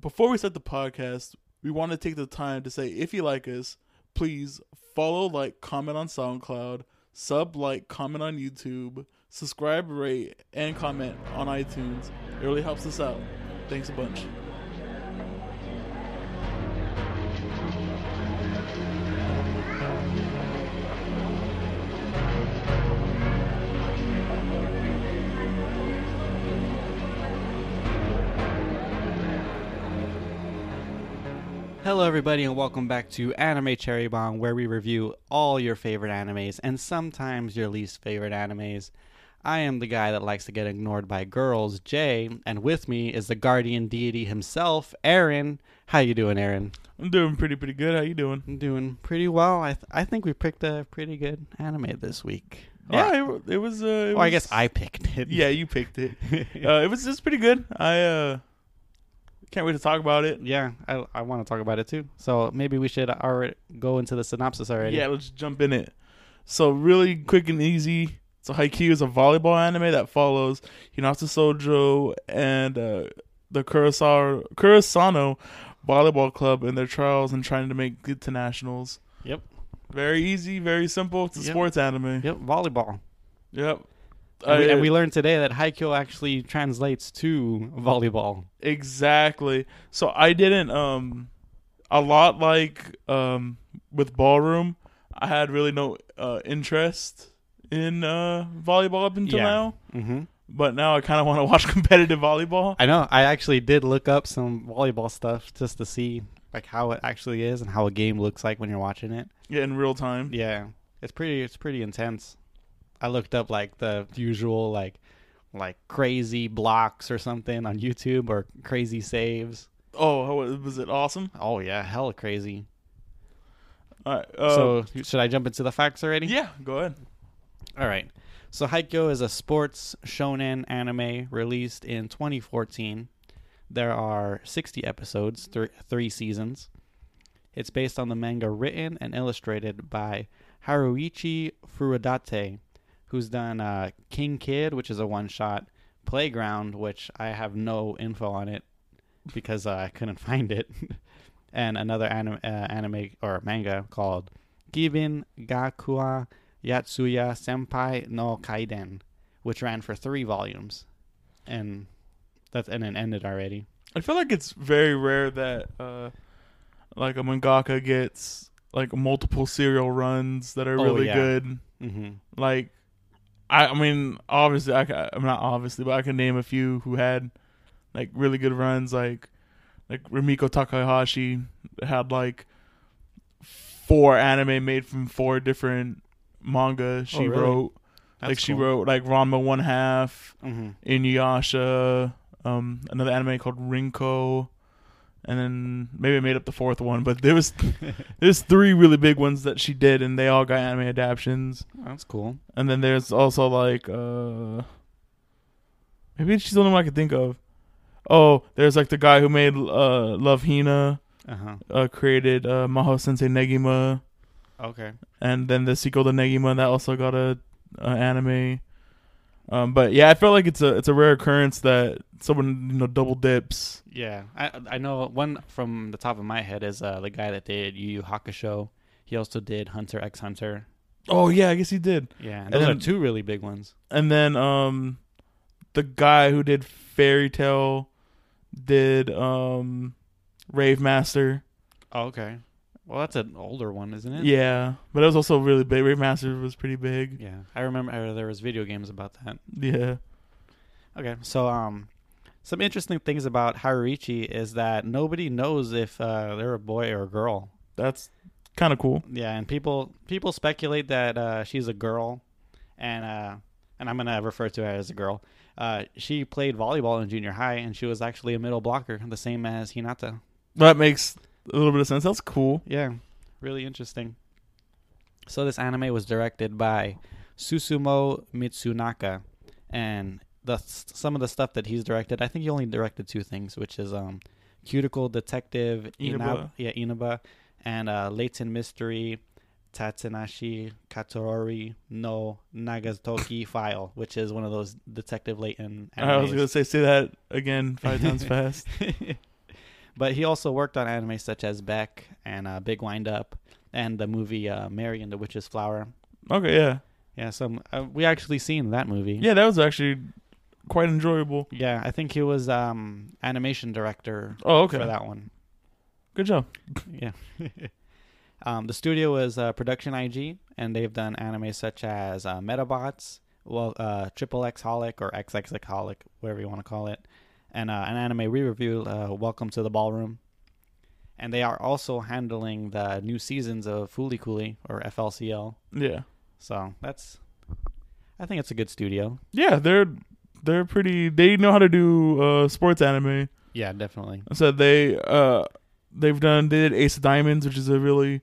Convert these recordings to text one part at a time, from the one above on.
before we start the podcast, we want to take the time to say if you like us, please follow, like, comment on SoundCloud, sub, like, comment on YouTube, subscribe, rate, and comment on iTunes. It really helps us out. Thanks a bunch. Hello, everybody, and welcome back to Anime Cherry Bomb, where we review all your favorite animes and sometimes your least favorite animes. I am the guy that likes to get ignored by girls, Jay, and with me is the guardian deity himself, Aaron. How you doing, Aaron? I'm doing pretty, pretty good. How you doing? I'm doing pretty well. I th- I think we picked a pretty good anime this week. Yeah, it, it was. Uh, it Well, I guess I picked it. Yeah, you picked it. uh, it was just pretty good. I uh, can't wait to talk about it. yeah, I, I want to talk about it too. So maybe we should already go into the synopsis already. Yeah, let's jump in it. So really quick and easy. So Haikyuu is a volleyball anime that follows Hinata Shoyo and uh, the Karasuno volleyball club in their trials and trying to make it to nationals. Yep. Very easy, very simple. It's a Yep. sports anime. Yep. Volleyball. Yep. And, we, Uh, and we learned today that Haikyuu actually translates to volleyball. Exactly. So I didn't um a lot like um with ballroom, I had really no uh interest in uh volleyball up until Yeah. now. Mm-hmm. But now I kind of want to watch competitive volleyball. I know. I actually did look up some volleyball stuff just to see like how it actually is and how a game looks like when you're watching it. Yeah, in real time. Yeah, it's pretty. It's pretty intense. I looked up like the usual like like crazy blocks or something on YouTube or crazy saves. Oh, was it awesome? Oh yeah, hella crazy. All right. Uh, so should I jump into the facts already? yeah, go ahead. All right. So Haikyuu is a sports shonen anime released in 2014. There are 60 episodes, th- three seasons. It's based on the manga written and illustrated by Haruichi Furudate, who's done uh, King Kid, which is a one-shot, Playground, which I have no info on it because uh, I couldn't find it, and another anim- uh, anime or manga called Given Gakua Yatsuya Senpai no Kaiden, which ran for three volumes, and that's and it ended already. I feel like it's very rare that uh like a mangaka gets like multiple serial runs that are Oh, really yeah. good. Mm-hmm. like I, I mean obviously I, I am not obviously but I can name a few who had like really good runs like like Rumiko Takahashi had like four anime made from four different manga she Oh, really? wrote like she wrote like Ranma one half Mm-hmm. Inuyasha um another anime called Rinko and then maybe I made up the fourth one but there was there's three really big ones that she did and they all got anime adaptations That's cool. and then there's also like uh maybe she's the only one I can think of. Oh, there's like the guy who made uh Love Hina, Uh huh. uh created uh Maho Sensei Negima Okay. and then the sequel to Negima that also got a, a anime. Um but yeah, I feel like it's a it's a rare occurrence that someone you know double dips. Yeah, I I know one from the top of my head is uh, the guy that did Yu Yu Hakusho. He also did Hunter X Hunter. Oh yeah, I guess he did. Yeah, and And those then- are two really big ones. And then um the guy who did Fairy Tail did um Rave Master. Oh, okay. Well, that's an older one, isn't it? Yeah, but it was also really big. Rave Master was pretty big. Yeah, I remember uh, there was video games about that. Yeah. Okay, so um, some interesting things about Haruichi is that nobody knows if uh, they're a boy or a girl. That's kind of cool. Yeah, and people people speculate that uh, she's a girl, and uh, and I'm gonna refer to her as a girl. Uh, she played volleyball in junior high, and she was actually a middle blocker, the same as Hinata. That makes a little bit of sense. That's cool. Yeah, really interesting. So this anime was directed by Susumu Mitsunaka, and the some of the stuff that he's directed, I think he only directed two things, which is um, Cuticle Detective Inaba. Inaba, yeah Inaba, and uh, Layton Mystery Tatsunashi Katori no Nagatoki File, which is one of those Detective Layton. I was gonna say say that again five times fast. But he also worked on anime such as Beck and uh, Big Wind Up and the movie uh, Mary and the Witch's Flower. Okay, yeah, Yeah, so uh, we actually seen that movie. yeah, that was actually quite enjoyable. Yeah, I think he was um, animation director Oh, okay, for that one. good job. Yeah. um, the studio is uh, Production IG, and they've done anime such as uh, Metabots, well, uh, Triple X Holic or XX Holic, whatever you want to call it, and uh, an anime re-review, uh, Welcome to the Ballroom. And they are also handling the new seasons of Fooly Cooly or FLCL. Yeah, So that's, I think it's a good studio. yeah, they're they're pretty. They know how to do uh, sports anime. Yeah, definitely. So they uh they've done they did Ace of Diamonds, which is a really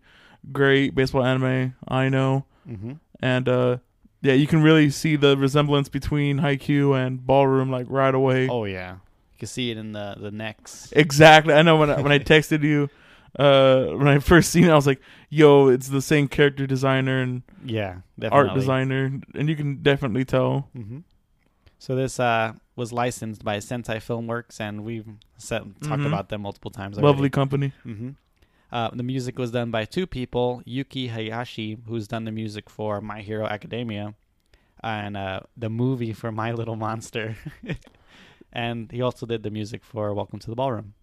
great baseball anime. I know, Mm-hmm. and uh yeah, you can really see the resemblance between Haikyuu and Ballroom like right away. Oh yeah, you can see it in the the necks. Exactly. I know when I, when I texted you uh when I first seen it, I was like, "Yo, it's the same character designer and Yeah, definitely. art designer," and you can definitely tell. hmm So this uh, was licensed by Sentai Filmworks, and we've set, talked Mhm. about them multiple times. Lovely company. hmm Uh, the music was done by two people: Yuki Hayashi, who's done the music for My Hero Academia, and uh, the movie for My Little Monster, and he also did the music for Welcome to the Ballroom.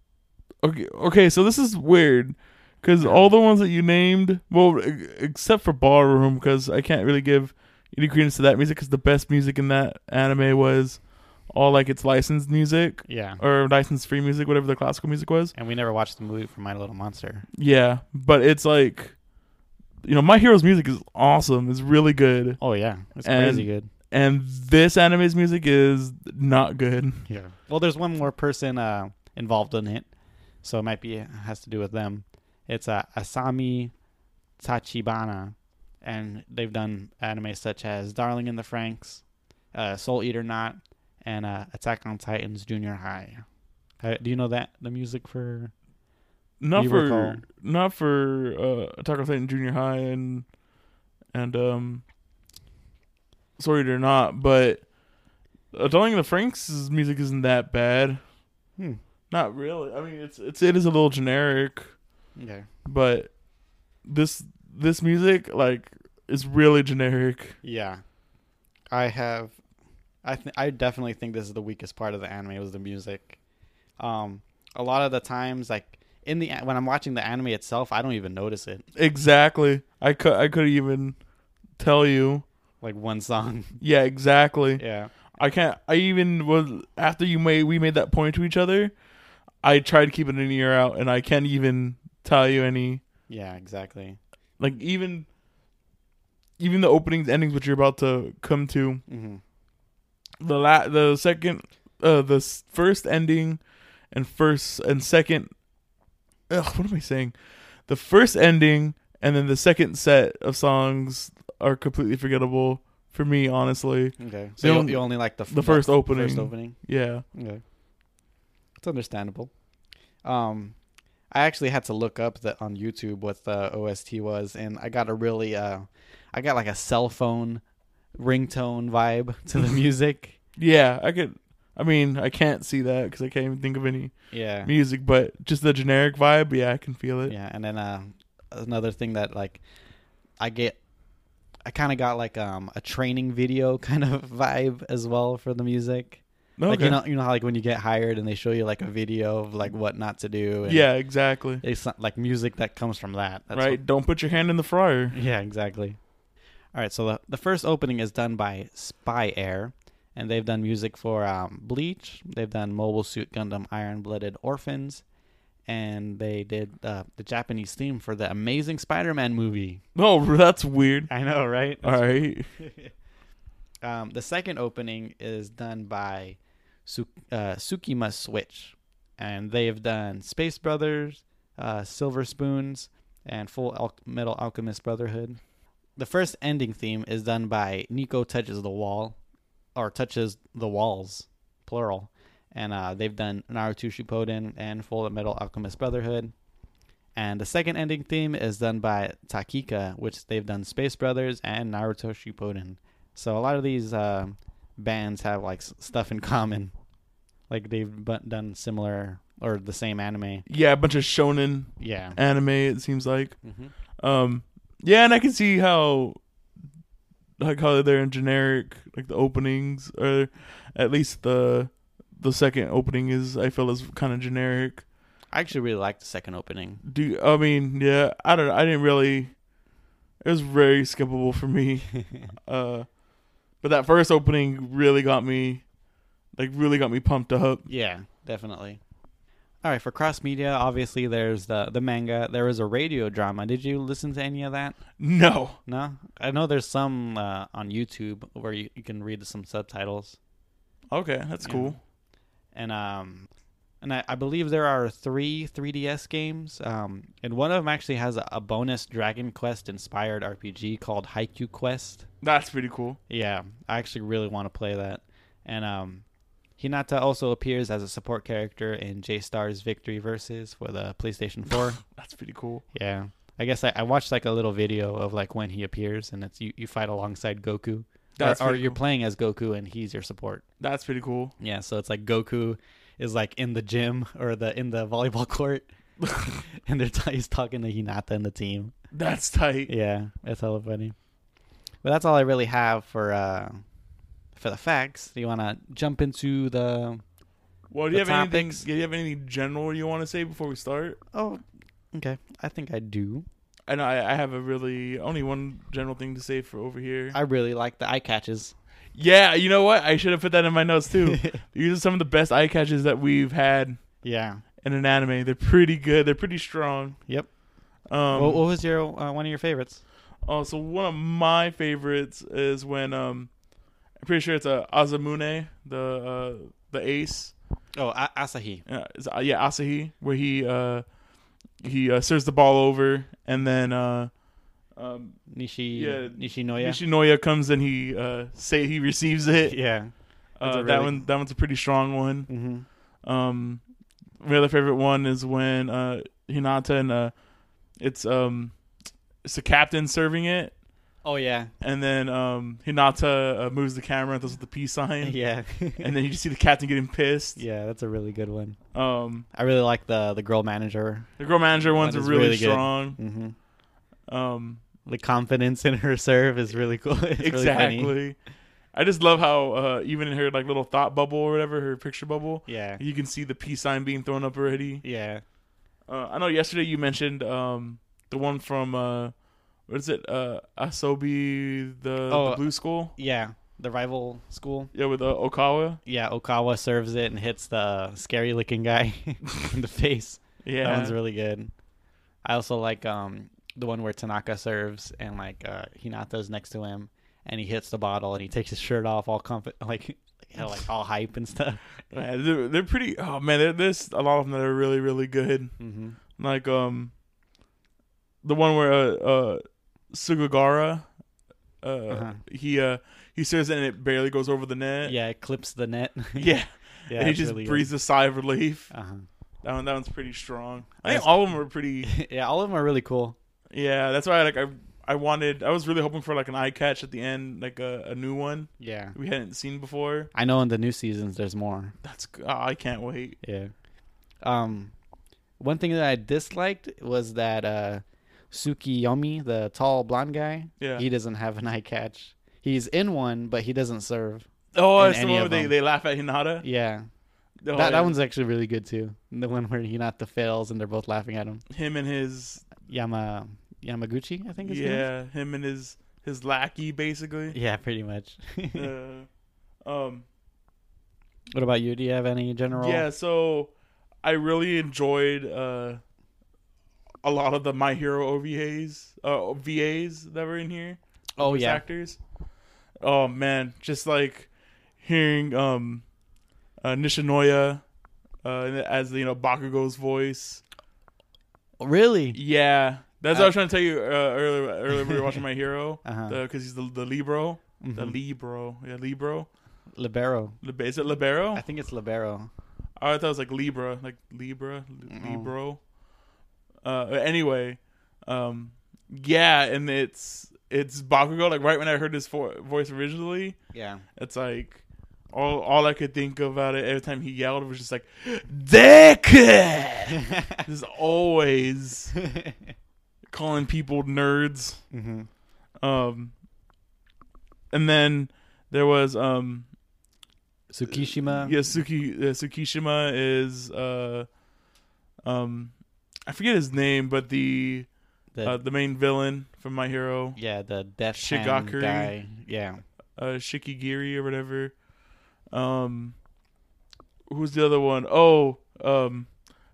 Okay, okay, so this is weird because all the ones that you named, well, except for Ballroom, because I can't really give any credence to that music because the best music in that anime was all like its licensed music Yeah, or licensed free music, whatever the classical music was. and we never watched the movie for My Little Monster. Yeah, but it's like, you know, My Hero's music is awesome. It's really good, Oh yeah, it's And- crazy good. And this anime's music is not good. Yeah. Well, there's one more person uh, involved in it, so it might be has to do with them. It's uh, Asami Tachibana, and they've done anime such as Darling in the Franxx, uh, Soul Eater Not, and uh, Attack on Titans Junior High. Uh, do you know that the music for? Not for recall. not for uh, Attack on Titan Junior High and and um, sorry they're not, but uh, Darling in the Franxx' music isn't that bad. Hmm. Not really. I mean, it's it's it is a little generic, Okay. but this this music like is really generic. Yeah, I have. I th- I definitely think this is the weakest part of the anime was the music. Um, a lot of the times, like in the when I'm watching the anime itself, I don't even notice it. Exactly. I could I could even tell you. Like one song. Yeah, exactly. yeah. I can't. I even was after you made we made that point to each other. I tried keeping an ear out, and I can't even tell you any Yeah. Exactly. like even even the openings, endings, which you're about to come to. hmm The la- the second, uh, the first ending, and first and second. Ugh, what am I saying? The first ending and then the second set of songs are completely forgettable for me, honestly. Okay. So you, only- you only like the f- the first opening. First opening. Yeah. Okay. It's understandable. Um, I actually had to look up the on YouTube what the OST was, and I got a really uh, I got like a cell phone ringtone vibe to the music. Yeah, I could. I mean, I can't see that because I can't even think of any Yeah. music, but just the generic vibe, yeah, I can feel it. Yeah, and then uh, another thing that like I get, I kind of got like um a training video kind of vibe as well for the music. Okay. Like you know, you know how like when you get hired and they show you like a video of like what not to do. And yeah, exactly. it's not, like music that comes from that. That's right. Don't put your hand in the fryer. yeah, exactly. All right, so the the first opening is done by SPYAIR, and they've done music for um, Bleach. They've done Mobile Suit Gundam Iron Blooded Orphans, and they did uh, the Japanese theme for the Amazing Spider-Man movie. Oh, that's weird. I know, right? All right. um, the second opening is done by Su- uh, Sukima Switch, and they have done Space Brothers, uh, Silver Spoons, and Full Al- Metal Alchemist Brotherhood. The first ending theme is done by Nico Touches the Wall, or Touches the Walls, plural, and uh, they've done Naruto Shippuden and Full Metal Alchemist Brotherhood. And the second ending theme is done by Tacica, which they've done Space Brothers and Naruto Shippuden. So a lot of these uh, bands have like s- stuff in common, like they've bu- done similar or the same anime. Yeah, a bunch of shonen Yeah. anime. It seems like. hmm Um, yeah, and I can see how, like how they're in generic, like the openings, or at least the the second opening is I feel is kind of generic. I actually really like the second opening. Do you- I mean yeah? I don't. I didn't really. It was very skippable for me. Uh, but that first opening really got me, like really got me pumped up. yeah, definitely. All right, for cross media, obviously there's the the manga. There was a radio drama. Did you listen to any of that? No. No, I know there's some uh, on YouTube where you, you can read some subtitles. Okay, that's Yeah. cool. And um and I, I believe there are three 3ds games. Um and one of them actually has a, a bonus dragon quest inspired rpg called haiku quest. That's pretty cool. yeah i actually really want to play that. And um hinata also appears as a support character in j-star's victory versus for the playstation 4 That's pretty cool. yeah. I guess I, I watched like a little video of like when he appears and it's you, you fight alongside goku That's or, or you're cool. playing as goku and he's your support That's pretty cool. Yeah, so it's like Goku is like in the gym or the in the volleyball court, and they're t- he's talking to Hinata and the team. That's tight. Yeah, that's hella funny. But that's all I really have for uh for the facts. Do you want to jump into the? Well, do you have anything? Do you have anything general you want to say before we start? Oh, okay. I think I do. I know I, I have a really only one general thing to say for over here. I really like the eye catches. yeah, you know what? I should have put that in my notes too. These are some of the best eye catches that we've had yeah. in an anime. They're pretty good. They're pretty strong. Yep. Um, what, what was your uh, one of your favorites? Oh, so one of my favorites is when um, I'm pretty sure it's a Azumane, the uh, the ace. Oh, a- Asahi. Uh, uh, yeah, Asahi, where he uh, he uh, serves the ball over, and then uh, um, Nishi. Yeah. Nishinoya. Nishinoya comes and he uh, say he receives it. yeah. Uh, a that one that one's a pretty strong one. Mm-hmm. Um, my other favorite one is when uh, Hinata and uh, it's um, it's the captain serving it, Oh yeah. and then um, Hinata uh, moves the camera and does the peace sign, Yeah. and then you just see the captain getting pissed. yeah, that's a really good one. Um, I really like the the girl manager. the girl manager ones are really, really strong. Mm-hmm. Um, The confidence in her serve is really cool. It's really exactly. I just love how uh, even in her like little thought bubble or whatever, her picture bubble, Yeah. you can see the peace sign being thrown up already. Yeah. Uh, I know yesterday you mentioned um, the one from uh, what is it? Uh, Asobi, the, Oh, the blue school. Yeah. The rival school. Yeah, with uh, Okawa. Yeah, Okawa serves it and hits the scary looking guy in the face. Yeah, That one's really good. I also like um the one where Tanaka serves and like uh Hinata's next to him and he hits the bottle and he takes his shirt off all comfort like you know, like all hype and stuff. Yeah, they're, they're pretty. Oh man, there- there's a lot of them that are really really good. Mm-hmm. Like um, the one where uh, uh Sugawara, uh, Uh-huh. he uh he it and it barely goes over the net. Yeah, it clips the net. yeah. yeah, and he just really good. breathes a sigh of relief. Uh-huh. That one, that one's pretty strong. I think all of them are pretty. yeah, all of them are really cool. Yeah, that's why. I, Like I, I wanted. I was really hoping for like an eye catch at the end, like a, a new one Yeah. we hadn't seen before. I know in the new seasons there's more. That's. Oh, I can't wait. Yeah. Um one thing that I disliked was that uh Tsukiyomi, the tall blonde guy, Yeah. he doesn't have an eye catch. He's in one, but he doesn't serve. oh, it's the one where they, them. they laugh at Hinata. Yeah. Oh, that yeah. that one's actually really good too. The one where Hinata fails and they're both laughing at him. him and his. Yama Yamaguchi, I think his? Yeah, him and his his lackey basically. Yeah, pretty much. uh, um. what about you? Do you have any general Yeah, so I really enjoyed uh, a lot of the My Hero OVAs, uh, VAs that were in here. Oh, yeah. actors. Oh man, just like hearing um, uh, Nishinoya uh, as you know Bakugo's voice. Really? Yeah, that's what I was trying to tell you uh, earlier. Earlier we were watching My Hero Uh-huh. because he's the the Libro, the Mhm. Libro, yeah, Libro. Libero. Lib- Is it Libero? I think it's Libero. Oh, I thought it was like Libra, like Libra, Li-. Libro. Uh, anyway, um, yeah, and it's it's Bakugo. Like right when I heard his vo- voice originally, Yeah. it's like, all all I could think about it every time he yelled was just like Deku. Just always calling people nerds. hmm Um, and then there was um Tsukishima. yeah Suki uh, Tsukishima is uh um I forget his name but the The, uh, the main villain from My Hero yeah, the death Shigakuri. guy. Yeah. uh Shikigiri or whatever um who's the other one oh um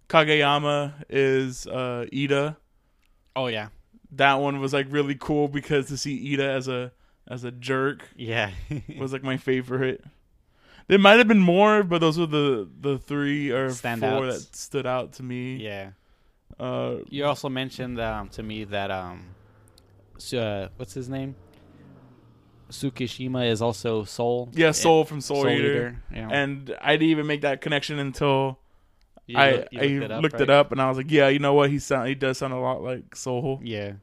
Kageyama is uh Ida Oh yeah. that one was like really cool because to see Ida as a as a jerk Yeah. was like my favorite. There might have been more, but those were the the three or four that stood out to me. yeah. Uh, You also mentioned um, to me that um, uh, what's his name? Tsukishima is also Soul. yeah, Soul from Soul, Soul Eater. Eater. Yeah. And I didn't even make that connection until You I I looked it up, looked right? it up, and I was like, yeah, you know what? He sound he does sound a lot like Soul. Yeah.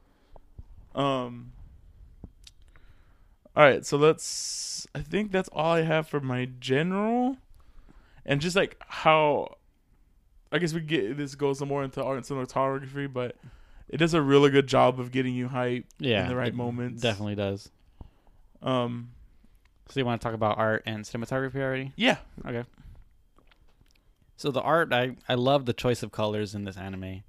Um. All right, so let's. I think that's all I have for my general, and just like how. I guess we get this goes more into art and cinematography, but it does a really good job of getting you hype Yeah. in the right moments. Definitely does. Um. So you want to talk about art and cinematography already? Yeah. Okay. So the art, I I love the choice of colors in this anime,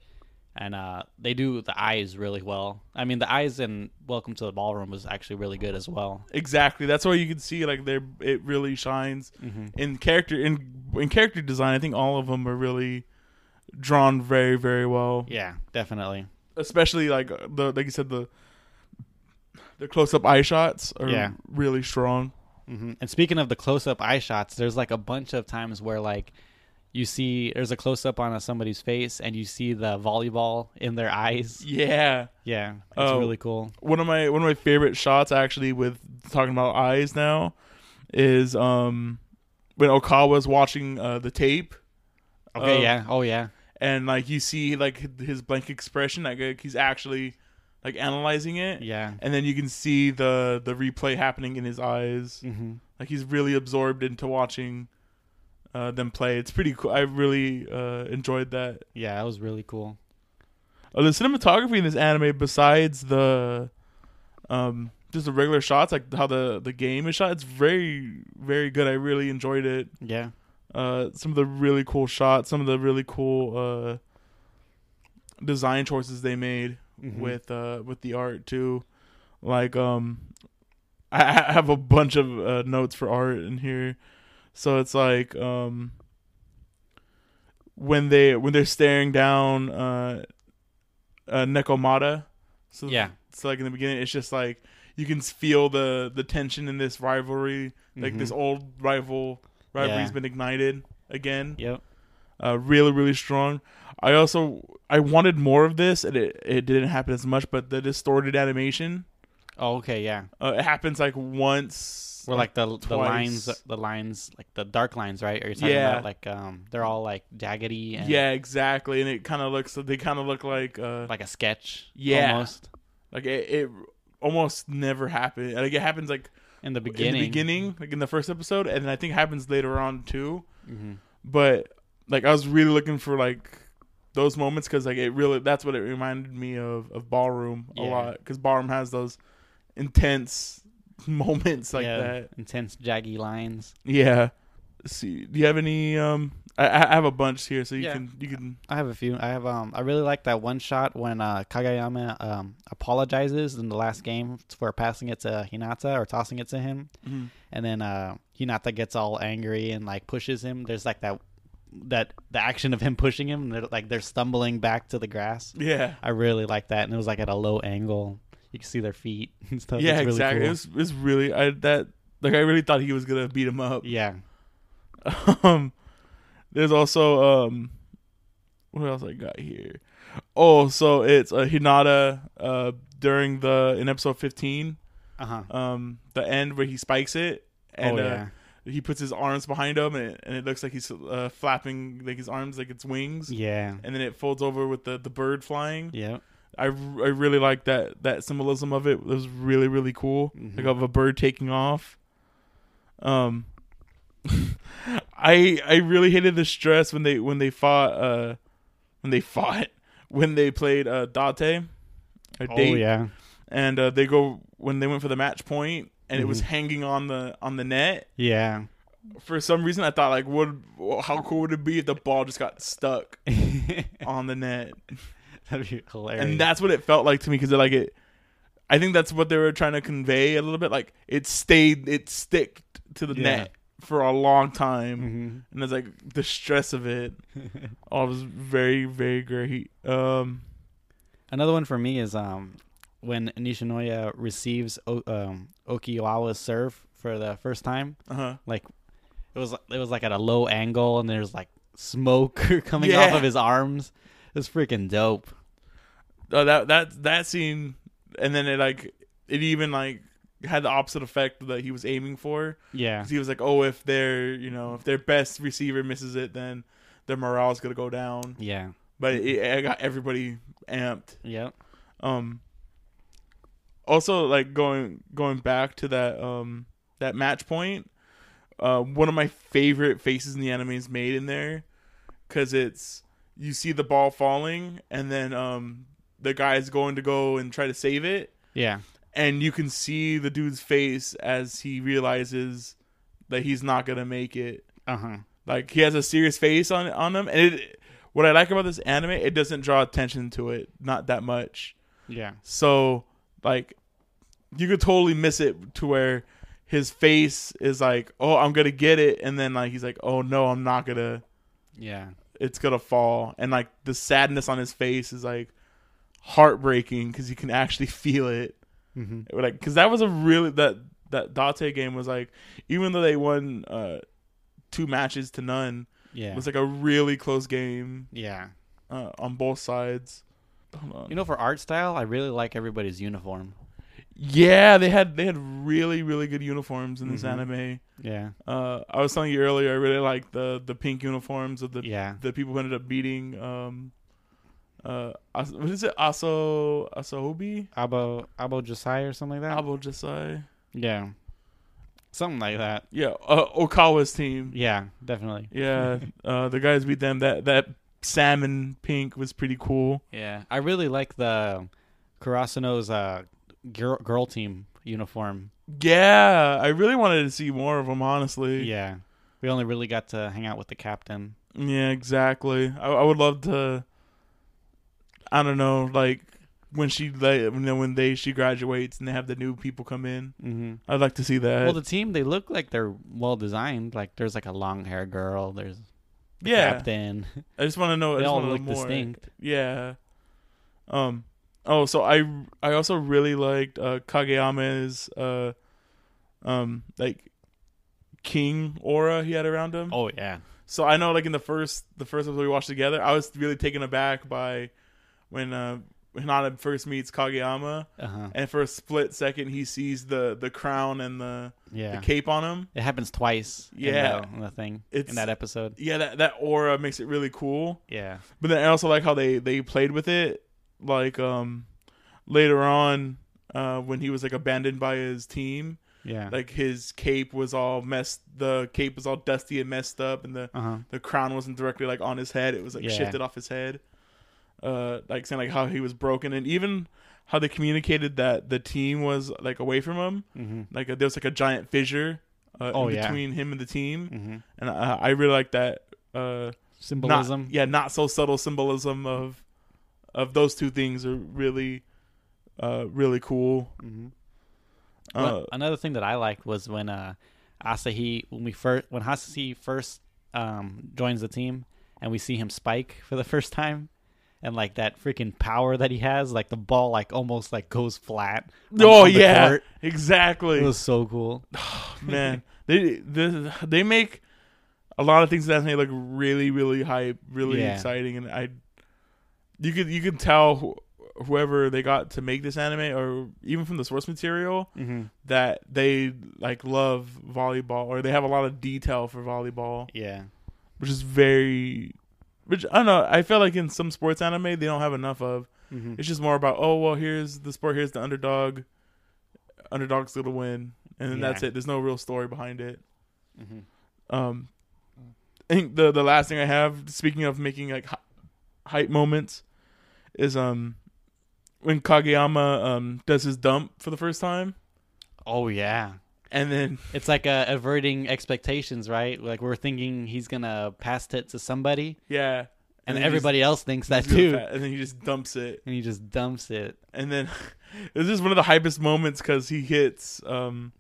and uh, they do the eyes really well. I mean, the eyes in Welcome to the Ballroom was actually really good as well. Exactly. That's why you can see like they it really shines Mm-hmm. in character in in character design. I think all of them are really drawn very very well. Yeah, definitely. especially like the like you said the the close up eye shots are Yeah. really strong. hmm And speaking of the close-up eye shots, there's like a bunch of times where like you see there's a close-up on a, somebody's face and you see the volleyball in their eyes. Yeah, Yeah, it's Oh. really cool. one of my one of my favorite shots actually with talking about eyes now is um when Okawa's watching uh, the tape. Okay, of- yeah. Oh yeah. and like you see like his blank expression, like he's actually like analyzing it, Yeah. and then you can see the the replay happening in his eyes. hmm Like he's really absorbed into watching uh, them play. It's pretty cool. I really uh, enjoyed that. Yeah, that was really cool. Uh, the cinematography in this anime, besides the um, just the regular shots, like how the the game is shot, it's very very good. I really enjoyed it. Yeah. Uh, some of the really cool shots, some of the really cool uh, design choices they made Mhm. with uh, with the art too. Like um, I, I have a bunch of uh, notes for art in here, so it's like um, when they when they're staring down uh, uh Nekomata. So Yeah. so like in the beginning, it's just like you can feel the the tension in this rivalry. Like Mhm. this old rival rivalry's Yeah. been ignited again. Yep. Uh, really really strong. I also I wanted more of this, and it it didn't happen as much. But the distorted animation, Oh, okay. Yeah. uh, it happens like once. Where like the the twice. lines, the lines, like the dark lines, right? Are you talking Yeah. about like um, they're all like jaggedy and yeah, exactly, and it kind of looks. They kind of look like uh, like a sketch. Yeah. Almost like it, it almost never happened. Like it happens like in the in beginning. the beginning, like in the first episode, and I think it happens later on too. hmm But like I was really looking for like those moments because like it really that's what it reminded me of of ballroom a Yeah. lot because ballroom has those intense moments like yeah, that. intense jaggy lines. Yeah. Let's see, do you have any? Um, I, I have a bunch here, so you Yeah. can you can. I have a few. I have um. I really like that one shot when uh, Kageyama um apologizes in the last game for passing it to Hinata or tossing it to him, mhm. and then uh Hinata gets all angry and like pushes him. There's like that that the action of him pushing him. They're, like they're stumbling back to the grass. Yeah. I really like that, and it was like at a low angle. You can see their feet and stuff. yeah, It's really exactly. cool. It was it was really I that like I really thought he was gonna beat him up. Yeah. um there's also um what else I got here? Oh, so it's uh, Hinata uh during the in episode 15 Uh huh. um the end where he spikes it and oh uh, he puts his arms behind him and it, and it looks like he's uh, flapping like his arms like it's wings Yeah. and then it folds over with the the bird flying. Yeah. I, I really like that that symbolism of it. It was really really cool. Mhm. Like of a bird taking off. Um I I really hated the stress when they when they fought uh when they fought when they played uh Date. A Oh date, yeah. and uh, they go when they went for the match point and it was Mhm. hanging on the on the net. Yeah. For some reason, I thought like, would how cool would it be if the ball just got stuck on the net? That'd be hilarious. and that's what it felt like to me because like it i think that's what they were trying to convey a little bit like it stayed it sticked to the Yeah. net for a long time Mhm. and it's like the stress of it all was very very great um Another one for me is um when Nishinoya receives o- um, Okiwawa's serve for the first time. uh-huh Like it was it was like at a low angle and there's like smoke coming off of his arms. It's freaking dope. Uh, that that that scene and then it like it even like had the opposite effect that he was aiming for Yeah. 'Cause he was like oh if their you know if their best receiver misses it then their morale's gonna go down Yeah. but it, it got everybody amped Yep. Um. Also, like going going back to that um that match point, uh, one of my favorite faces in the anime is made in there, because it's you see the ball falling and then um the guy's going to go and try to save it, Yeah. and you can see the dude's face as he realizes that he's not gonna make it. Uh huh. Like he has a serious face on on him, and it. What I like about this anime, it doesn't draw attention to it, not that much. Yeah. So like you could totally miss it to where his face is like, "Oh, I'm going to get it." And then like he's like, "Oh no, I'm not going to Yeah. it's going to fall." And like the sadness on his face is like heartbreaking cuz you can actually feel it. Mm-hmm. Like cuz that was a really that that Date game was like even though they won uh two matches to none, Yeah. it was like a really close game yeah. uh, on both sides. On. You know, for art style, I really like everybody's uniform. Yeah, they had they had really really good uniforms in this Mhm. anime. Yeah. Uh, I was telling you earlier, I really like the the pink uniforms of the Yeah. the people who ended up beating um uh what is it Aso Asobi Abo Abo Josai or something like that. Abo Josai Yeah. Something like that. yeah uh, Okawa's team Yeah, definitely. yeah uh the guys beat them that that salmon pink was pretty cool Yeah. I really like the Karasuno's uh girl, girl team uniform. yeah I really wanted to see more of them honestly Yeah. We only really got to hang out with the captain. Yeah, exactly. I, I would love to. I don't know, like when she like you know when they she graduates and they have the new people come in. Mm-hmm. I'd like to see that. Well, the team they look like they're well designed. Like there's like a long hair girl. There's the yeah, captain. I just want to know. I They just all wanna know look more. distinct. Yeah. Um. Oh, so I I also really liked uh, Kageyama's uh, um like king aura he had around him. Oh yeah. So I know, like in the first the first episode we watched together, I was really taken aback by when uh, Hinata first meets Kageyama, Uh huh. and for a split second he sees the the crown and the, Yeah. the cape on him. It happens twice. Yeah. In the, in the thing It's- in that episode. Yeah, that that aura makes it really cool. Yeah. But then I also like how they they played with it, like um later on uh when he was like abandoned by his team, Yeah. like his cape was all messed. The cape was all dusty and messed up, and the uh huh. the crown wasn't directly like on his head; it was like Yeah. shifted off his head. Uh, like saying like how he was broken, and even how they communicated that the team was like away from him. Mm-hmm. Like there was like a giant fissure uh, Oh, in yeah. between him and the team, Mm-hmm. and I, I really like that. Uh, Symbolism. Not, yeah, not so subtle symbolism of of those two things are really, uh, really cool. Mm-hmm. Uh, Well, another thing that I liked was when uh, Asahi when we first when Asahi first um, joins the team and we see him spike for the first time and like that freaking power that he has like the ball like almost like goes flat. on- oh on the yeah, court. exactly. it was so cool. man they they they make a lot of things that make look really really hype really Yeah. exciting and i you could you could tell wh- whoever they got to make this anime or even from the source material Mm-hmm. that they like love volleyball or they have a lot of detail for volleyball Yeah. which is very which i don't know i feel like in some sports anime they don't have enough of Mm-hmm. it's just more about oh well here's the sport here's the underdog underdog's gonna win and then Yeah. that's it there's no real story behind it Mm-hmm. Um, I think the the last thing I have, speaking of making like hy- hype moments, is um when Kageyama um does his dump for the first time, Oh yeah. And then It's like uh, averting expectations, right? Like we're thinking he's gonna pass it to somebody, yeah, and, he everybody else thinks that too, and then he just dumps it, and he just dumps it. and then this is one of the hypest moments because he hits um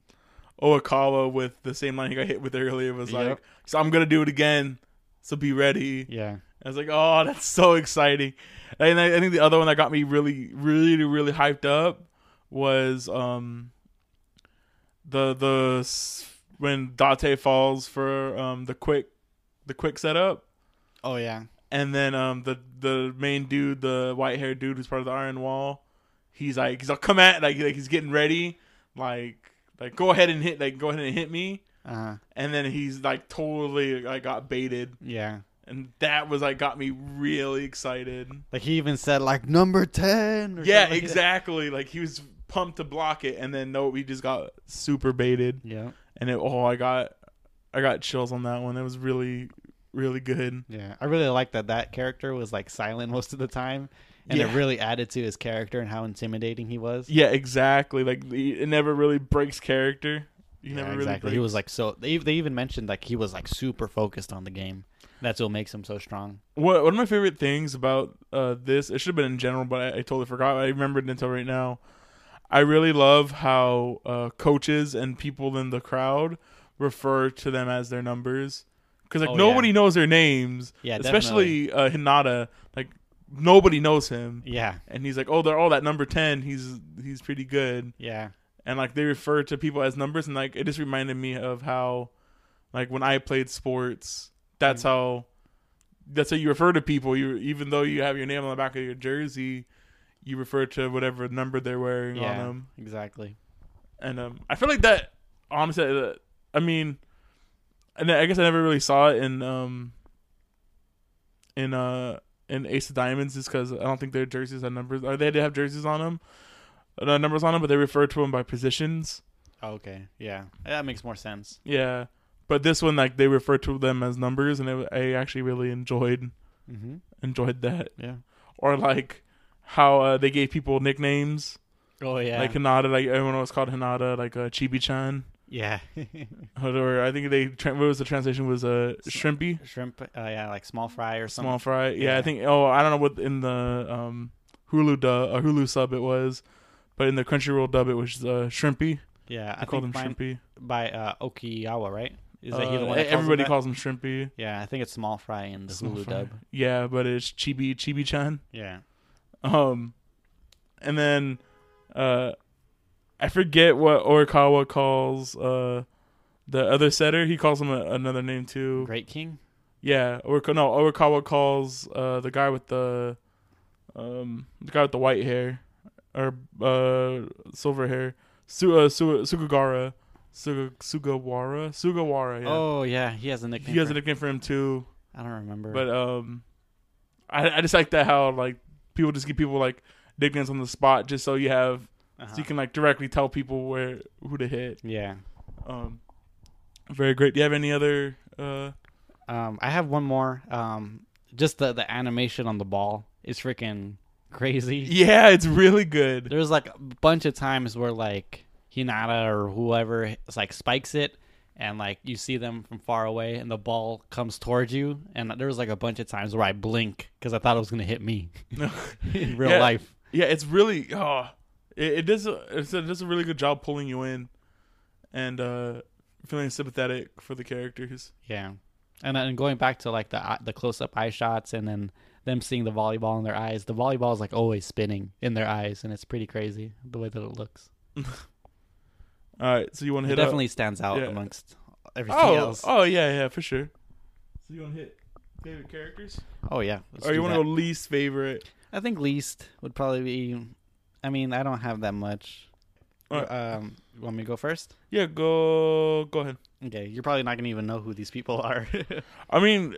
Oikawa with the same line he got hit with earlier. It was Yep. like, so I'm gonna do it again, so be ready. Yeah. I was like, oh, that's so exciting. And I, I think the other one that got me really, really, really hyped up was um the the when Date falls for um the quick the quick setup, Oh yeah. and then um the the main dude, the white haired dude who's part of the Iron Wall, he's like he's like come at like like he's getting ready, like like go ahead and hit like go ahead and hit me, Uh-huh. and then he's like totally like got baited yeah. and that was like got me really excited. Like he even said like number ten. Or Yeah, something like that. exactly. Like he was pumped to block it, and then no, we just got super baited, Yeah. and it. Oh, I got, I got chills on that one. It was really, really good. Yeah. I really like that that character was like silent most of the time, and Yeah. it really added to his character and how intimidating he was. Yeah, exactly. Like the, it never really breaks character. You Yeah, never really exactly. breaks. He was like so. They they even mentioned like he was like super focused on the game. That's what makes him so strong. What one of my favorite things about uh, this, it should have been in general, but I, I totally forgot. I remembered it until right now. I really love how uh, coaches and people in the crowd refer to them as their numbers because like Oh, nobody yeah. knows their names, Yeah, especially uh, Hinata. Like nobody knows him, Yeah, and he's like, "Oh, they're all that number ten. He's he's pretty good." yeah, and like they refer to people as numbers and like it just reminded me of how like when I played sports that's Mm. how that's how you refer to people you even though you have your name on the back of your jersey you refer to whatever number they're wearing on them Exactly. and um I feel like that honestly uh, I mean and I guess I never really saw it in um in uh in Ace of Diamonds is because I don't think their jerseys have numbers or they did have jerseys on them uh, numbers on them but they refer to them by positions Okay. Yeah, that makes more sense. Yeah, but this one like they refer to them as numbers, and it, I actually really enjoyed Mm-hmm. enjoyed that. Yeah. Or like how uh, they gave people nicknames, Oh yeah. like Hinata, like everyone was called Hinata, like uh, Chibi-chan, yeah. or I think they what was the translation was uh, Shrimpy, Shrimp. Uh, yeah, like small fry or something. small fry. Yeah, Yeah. I think. Oh, I don't know what in the um, Hulu dub, uh, Hulu sub it was, but in the Crunchyroll dub it was uh, Shrimpy. Yeah, I I called him Shrimpy. by uh, Okiyawa, right? Is that he the Uh, one? That calls everybody that? calls him Shrimpy. Yeah, I think it's small fry in the Small Hulu fry. dub. Yeah, but it's Chibi Chibi-chan. Yeah. Um, and then, uh, I forget what Orikawa calls uh the other setter. He calls him a, another name too. Great King. Yeah, or no, Orikawa calls uh the guy with the um the guy with the white hair or uh silver hair, Su- uh, Su- Sugawara, Suga- Sugawara, Sugawara. Yeah, Oh yeah, he has a nickname. he has a nickname for him too. I don't remember. But um, I I just like that how like people just give people like nicknames on the spot just so you have Uh-huh. so you can like directly tell people where who to hit. yeah. Um, very great. Do you have any other? Uh, Um, I have one more. Um, just the the animation on the ball is freaking crazy. yeah, it's really good. There's like a bunch of times where like Hinata or whoever is like spikes it, and like you see them from far away, and the ball comes towards you. And there was like a bunch of times where I blink because I thought it was gonna hit me in real Yeah. life. Yeah, it's really oh, it, it does a, it does a really good job pulling you in, and uh, feeling sympathetic for the characters. Yeah, and then going back to like the the close up eye shots, and then them seeing the volleyball in their eyes. The volleyball is like always spinning in their eyes, and it's pretty crazy the way that it looks. All right, so you want to It hit up- definitely stands out Yeah. amongst everything Oh, else. oh yeah, yeah, for sure. So you want to hit favorite characters, Oh yeah, or you want to go least favorite? I think least would probably be. I mean, I don't have that much. Alright. Um, you want me to go first? Yeah, go go ahead. Okay, you're probably not gonna even know who these people are. I mean,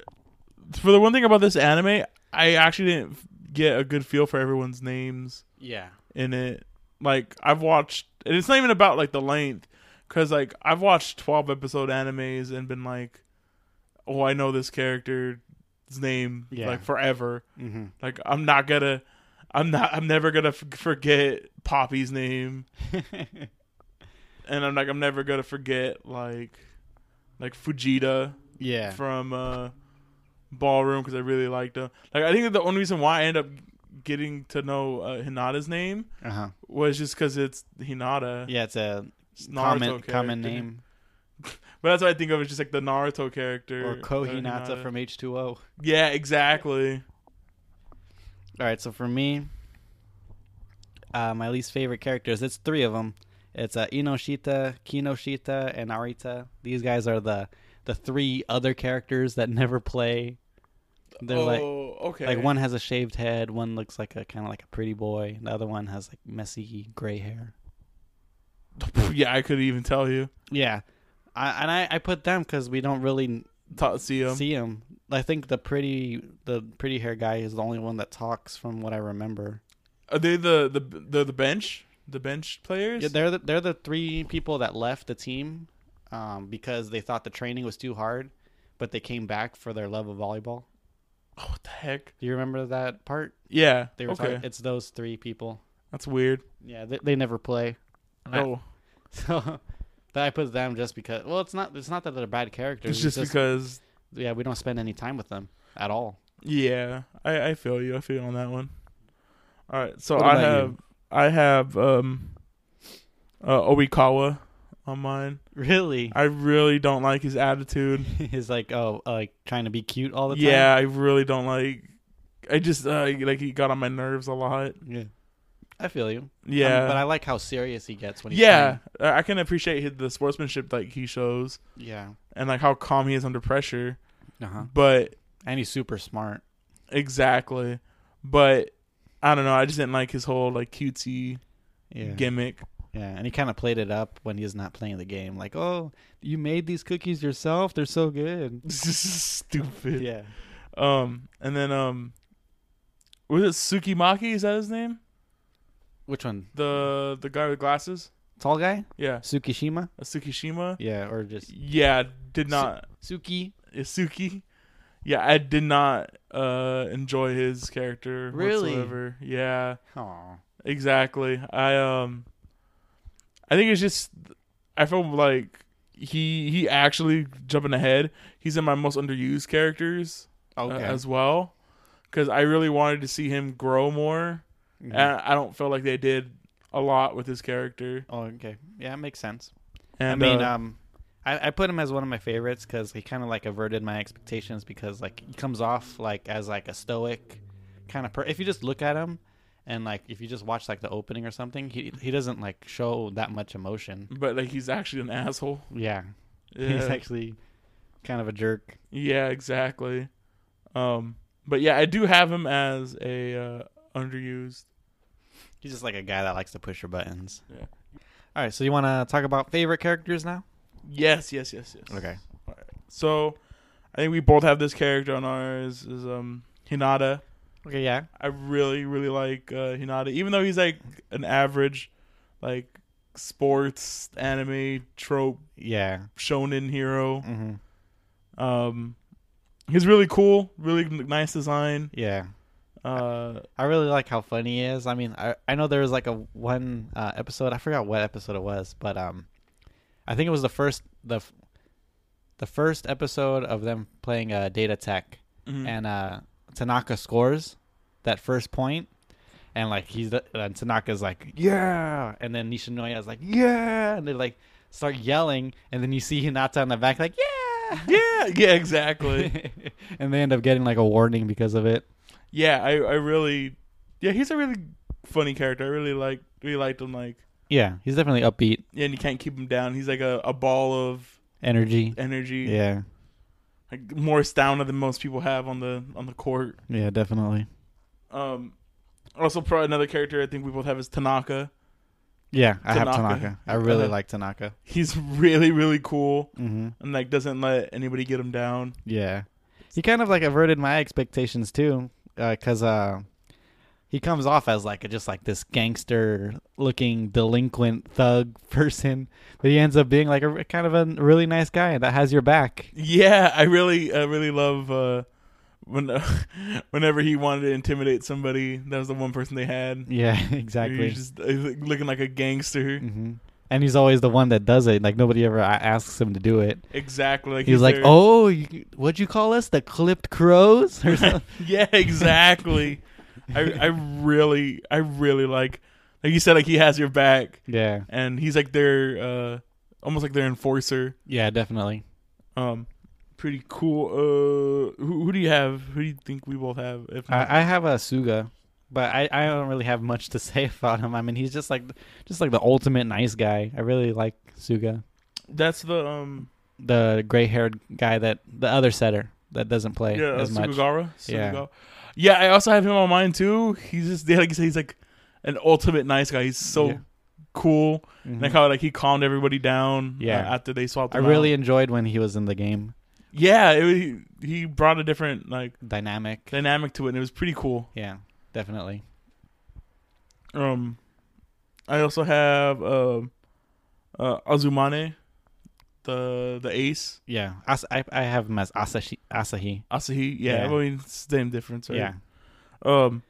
for the one thing about this anime, I actually didn't get a good feel for everyone's names yeah, in it. Like I've watched, and it's not even about like the length, because like I've watched twelve episode animes and been like, oh, I know this character's name Yeah. like forever. Mm-hmm. Like I'm not gonna, I'm not, I'm never gonna f- forget Poppy's name, and I'm like, I'm never gonna forget like, like Fujita yeah. from uh, Ballroom because I really liked him. Like I think the only reason why I end up getting to know uh, Hinata's name Uh huh. was just because it's Hinata. Yeah, it's a It's common common name. But that's what I think of. It's just like the Naruto character Or uh, Kohinata from H two O. Yeah, exactly. All right, so for me, uh, my least favorite characters, it's three of them. It's uh, Ennoshita, Kinoshita, and Arita. These guys are the the three other characters that never play. They're oh, like okay. like one has a shaved head, one looks like a kind of like a pretty boy, the other one has like messy gray hair. yeah, I could even tell you. Yeah, I, and I, I put them because we don't really Ta- see him. see him. I think the pretty the pretty hair guy is the only one that talks from what I remember. Are they the the the the bench? The bench players? Yeah, they're the, they're the three people that left the team um, because they thought the training was too hard, but they came back for their love of volleyball. Oh, what the heck? Do you remember that part? Yeah. They were okay. talking, it's those three people. That's weird. Yeah, they, they never play. Oh, So that I put them just because. Well, it's not it's not that they're bad characters. it's just because. yeah, we don't spend any time with them at all. Yeah, I I feel you. I feel you on that one. All right, so I about you? have I have um uh Oikawa on mine. Really, I really don't like his attitude. he's like oh like trying to be cute all the time. Yeah, I really don't like. I just uh, like he got on my nerves a lot. yeah. I feel you. Yeah, Um, but I like how serious he gets when he's yeah, I I can appreciate his, the sportsmanship like he shows. Yeah. and like how calm he is under pressure. Uh huh. But And he's super smart. exactly, but I don't know. I just didn't like his whole like cutesy Yeah. gimmick. Yeah, and he kind of played it up when he's not playing the game. Like, oh, you made these cookies yourself? They're so good. This is stupid. yeah. Um, and then um, was it Tsukimaki? Is that his name? Which one? The the guy with glasses? Tall guy? Yeah, Tsukishima? uh, Tsukishima. Yeah, or just Yeah, did not Suki? Isuki. Yeah, I did not uh enjoy his character Really? whatsoever. Yeah, Oh. exactly. I um I think it's just I feel like he he actually jumping ahead. He's in my most underused characters uh, as well cuz I really wanted to see him grow more. Mhm. And I don't feel like they did a lot with his character. oh, okay. Yeah, it makes sense. And I mean, uh, um, I, I put him as one of my favorites because he kind of like averted my expectations because like he comes off like as like a stoic kind of per. If you just look at him and like if you just watch like the opening or something, he he doesn't like show that much emotion. but like he's actually an asshole. Yeah, Yeah. he's actually kind of a jerk. Yeah, exactly. Um, but yeah, I do have him as a uh, underused. He's just like a guy that likes to push your buttons. Yeah. All right, so you want to talk about favorite characters now? Yes, yes, yes, yes. Okay. All right. So, I think we both have this character on ours is um Hinata. Okay, yeah. I really, really like uh, Hinata, even though he's like an average, like sports anime trope Yeah. shonen hero. hmm Um, he's really cool, really nice design. Yeah. Uh, I really like how funny he is. I mean, I I know there was like a one uh, episode. I forgot what episode it was, but um, I think it was the first the f- the first episode of them playing uh, Date Tech, mhm. and uh, Tanaka scores that first point, and like he's the, and Tanaka's like yeah, and then Nishinoya is like yeah, and they like start yelling, and then you see Hinata in the back like yeah, yeah, yeah, exactly. and they end up getting like a warning because of it. yeah, I, I really, yeah, he's a really funny character. I really like, really liked him. Like, Yeah, he's definitely upbeat, yeah, and you can't keep him down. He's like a, a ball of energy. energy. Yeah, like more stamina than most people have on the on the court. yeah, definitely. Um, also, probably another character I think we both have is Tanaka. Yeah, I have Tanaka. I really Uh-huh. like Tanaka. He's really, really cool, hmm and like doesn't let anybody get him down. Yeah, he kind of like averted my expectations too, because uh, he comes off as like a, just like this gangster looking delinquent thug person, but he ends up being like a kind of a really nice guy that has your back. Yeah, I really, I really love uh, when whenever he wanted to intimidate somebody. That was the one person they had. Yeah, exactly. He's just uh, looking like a gangster. hmm And he's always the one that does it. Like nobody ever asks him to do it. Exactly. Like He's like, there- "Oh, you, what'd you call us? The clipped crows?" Yeah, exactly. I, I really, I really like, like you said, like he has your back, yeah, and he's like their, uh, almost like their enforcer. yeah, definitely. Um, pretty cool. Uh, who, who do you have? Who do you think we both have? If not, I, I have a Suga, but I, I don't really have much to say about him. I mean, he's just like just like the ultimate nice guy. I really like Suga, that's the um, the gray haired guy that the other setter that doesn't play yeah, uh, as much. Sugawara. Yeah. Yeah. I also have him on mine too. He's just like you said, he's like an ultimate nice guy. He's so Yeah. cool. Mhm. Like how like he calmed everybody down. Yeah. uh, after they swapped. I really out. enjoyed when he was in the game. yeah. It, he, he brought a different like Dynamic. dynamic to it, and it was pretty cool. Yeah, definitely. Um, I also have um, uh, Azumane, the the ace. Yeah, As- I I have him as Asahi. Asahi. Asahi, yeah, Yeah. I mean same difference, right? Yeah. Um,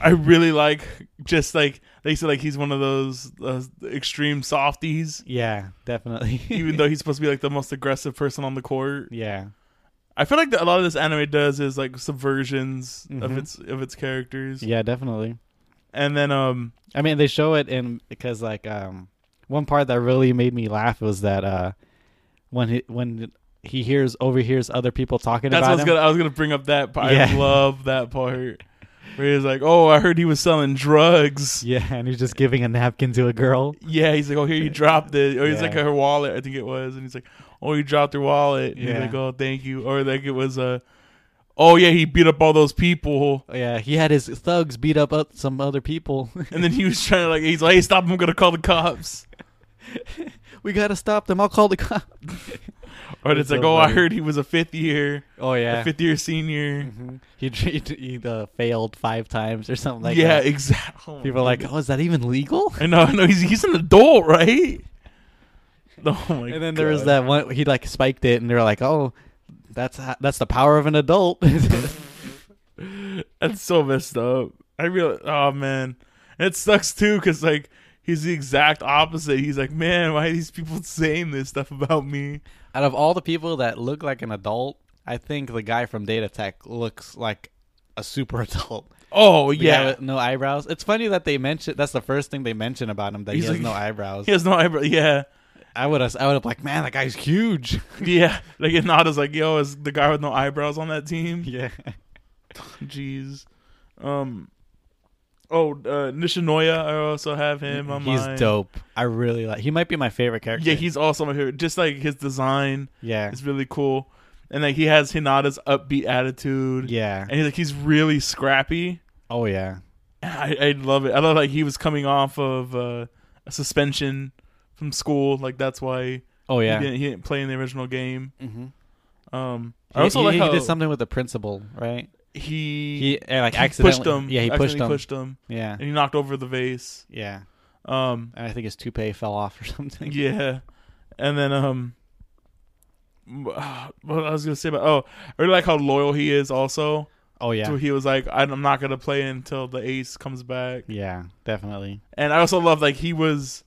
I really like just like they said, like he's one of those uh, extreme softies. Yeah, definitely. Even though he's supposed to be like the most aggressive person on the court, yeah, I feel like that a lot of this anime does is like subversions of Mhm. its of its characters. yeah, definitely. And then um, I mean, they show it in because like um one part that really made me laugh was that uh when he when he hears overhears other people talking that's what I about was him. gonna I was gonna bring up that part. I love that part where he's like, "Oh, I heard he was selling drugs." Yeah, and he's just giving a napkin to a girl. Yeah, he's like, "Oh, here you dropped it," or he's Yeah. like her wallet, I think it was, and he's like, "Oh, you dropped her wallet," and Yeah. he's like, "Oh, thank you," or like it was uh, "Oh yeah, he beat up all those people," Yeah, he had his thugs beat up some other people. and then he was trying to like, he's like, "Hey, stop! I'm gonna call the cops." we gotta stop them. I'll call the cop. Or That's it's like, so "Oh, I heard he was a fifth year, Oh a yeah, fifth year senior." hmm he he, he uh, failed five times or something like yeah, that. Yeah, exactly. People are like, oh, is that even legal? I know, I know. He's he's an adult, right? Oh my and then there was that one. He like spiked it, and they were like, oh, that's that's the power of an adult. That's so messed up. I really, oh man, and it sucks too because like he's the exact opposite. He's like, man, why are these people saying this stuff about me? Out of all the people that look like an adult, I think the guy from Date Tech looks like a super adult. Oh yeah, no eyebrows. It's funny that they mention that's the first thing they mention about him that He's he has like- no eyebrows. he has no eyebrows. Yeah, I would have I would have like, man, that guy's huge. yeah. Like and Nada's like, yo, is the guy with no eyebrows on that team? yeah. Jeez. Um. Oh, uh, Nishinoya. I also have him on He's mine. dope. I really like. He might be my favorite character. Yeah, he's also my favorite. Just like his design yeah is really cool, and like he has Hinata's upbeat attitude. yeah. and he's like he's really scrappy. Oh yeah. I, I love it. I love like he was coming off of uh, a suspension from school. Like that's why Oh yeah. he, didn't, he didn't play in the original game. mm-hmm. Um, I He, also he, like he how did something with the principal, right? he He uh, like he accidentally pushed him. Yeah, he pushed him. pushed him, Yeah, and he knocked over the vase. yeah. Um, And I think his toupee fell off or something. yeah, and then um, what I was gonna say about oh, I really like how loyal he is. Also, Oh yeah. so he was like, I'm not gonna play until the ace comes back. Yeah, definitely. and I also love like he was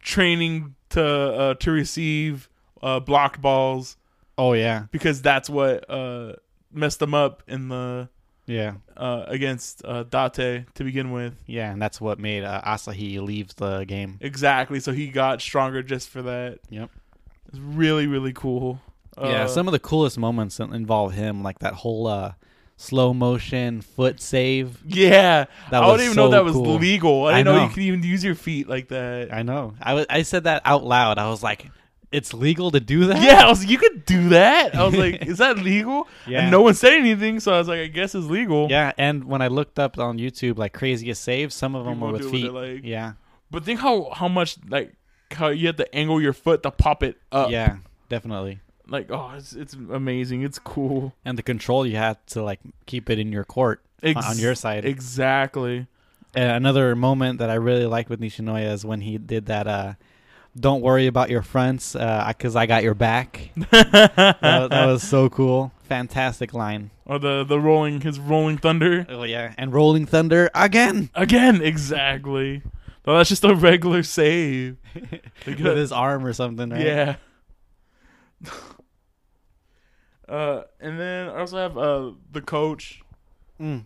training to uh, to receive uh, blocked balls Oh yeah. because that's what uh, messed them up in the Yeah. uh, against uh, Date to begin with. Yeah, and that's what made uh, Asahi leave the game. Exactly, so he got stronger just for that. Yep. It's really really cool. yeah, Uh, some of the coolest moments in- involve him, like that whole uh, slow motion foot save. yeah. That I was didn't even know that was cool. legal. I I didn't know. know. you could even use your feet like that. I know. I wa- I said that out loud. I was like, "It's legal to do that." yeah, I was like, you could do that. I was like, is that legal? Yeah. And no one said anything, so I was like, I guess it's legal. Yeah, and when I looked up on YouTube, like craziest saves, some of them People were with do with feet. it, like- yeah, But think how how much like how you have to angle your foot to pop it up. yeah, definitely. Like oh, it's it's amazing. It's cool. And the control you had to like keep it in your court Ex- on your side. Exactly. And another moment that I really liked with Nishinoya is when he did that. uh Don't worry about your fronts, because I got your back. that, that was so cool. Fantastic line. or the the rolling his rolling thunder Oh yeah, and Rolling Thunder again again. Exactly. No, that's just a regular save. with his arm or something. Right? Yeah. uh, and then I also have uh the coach. Mm.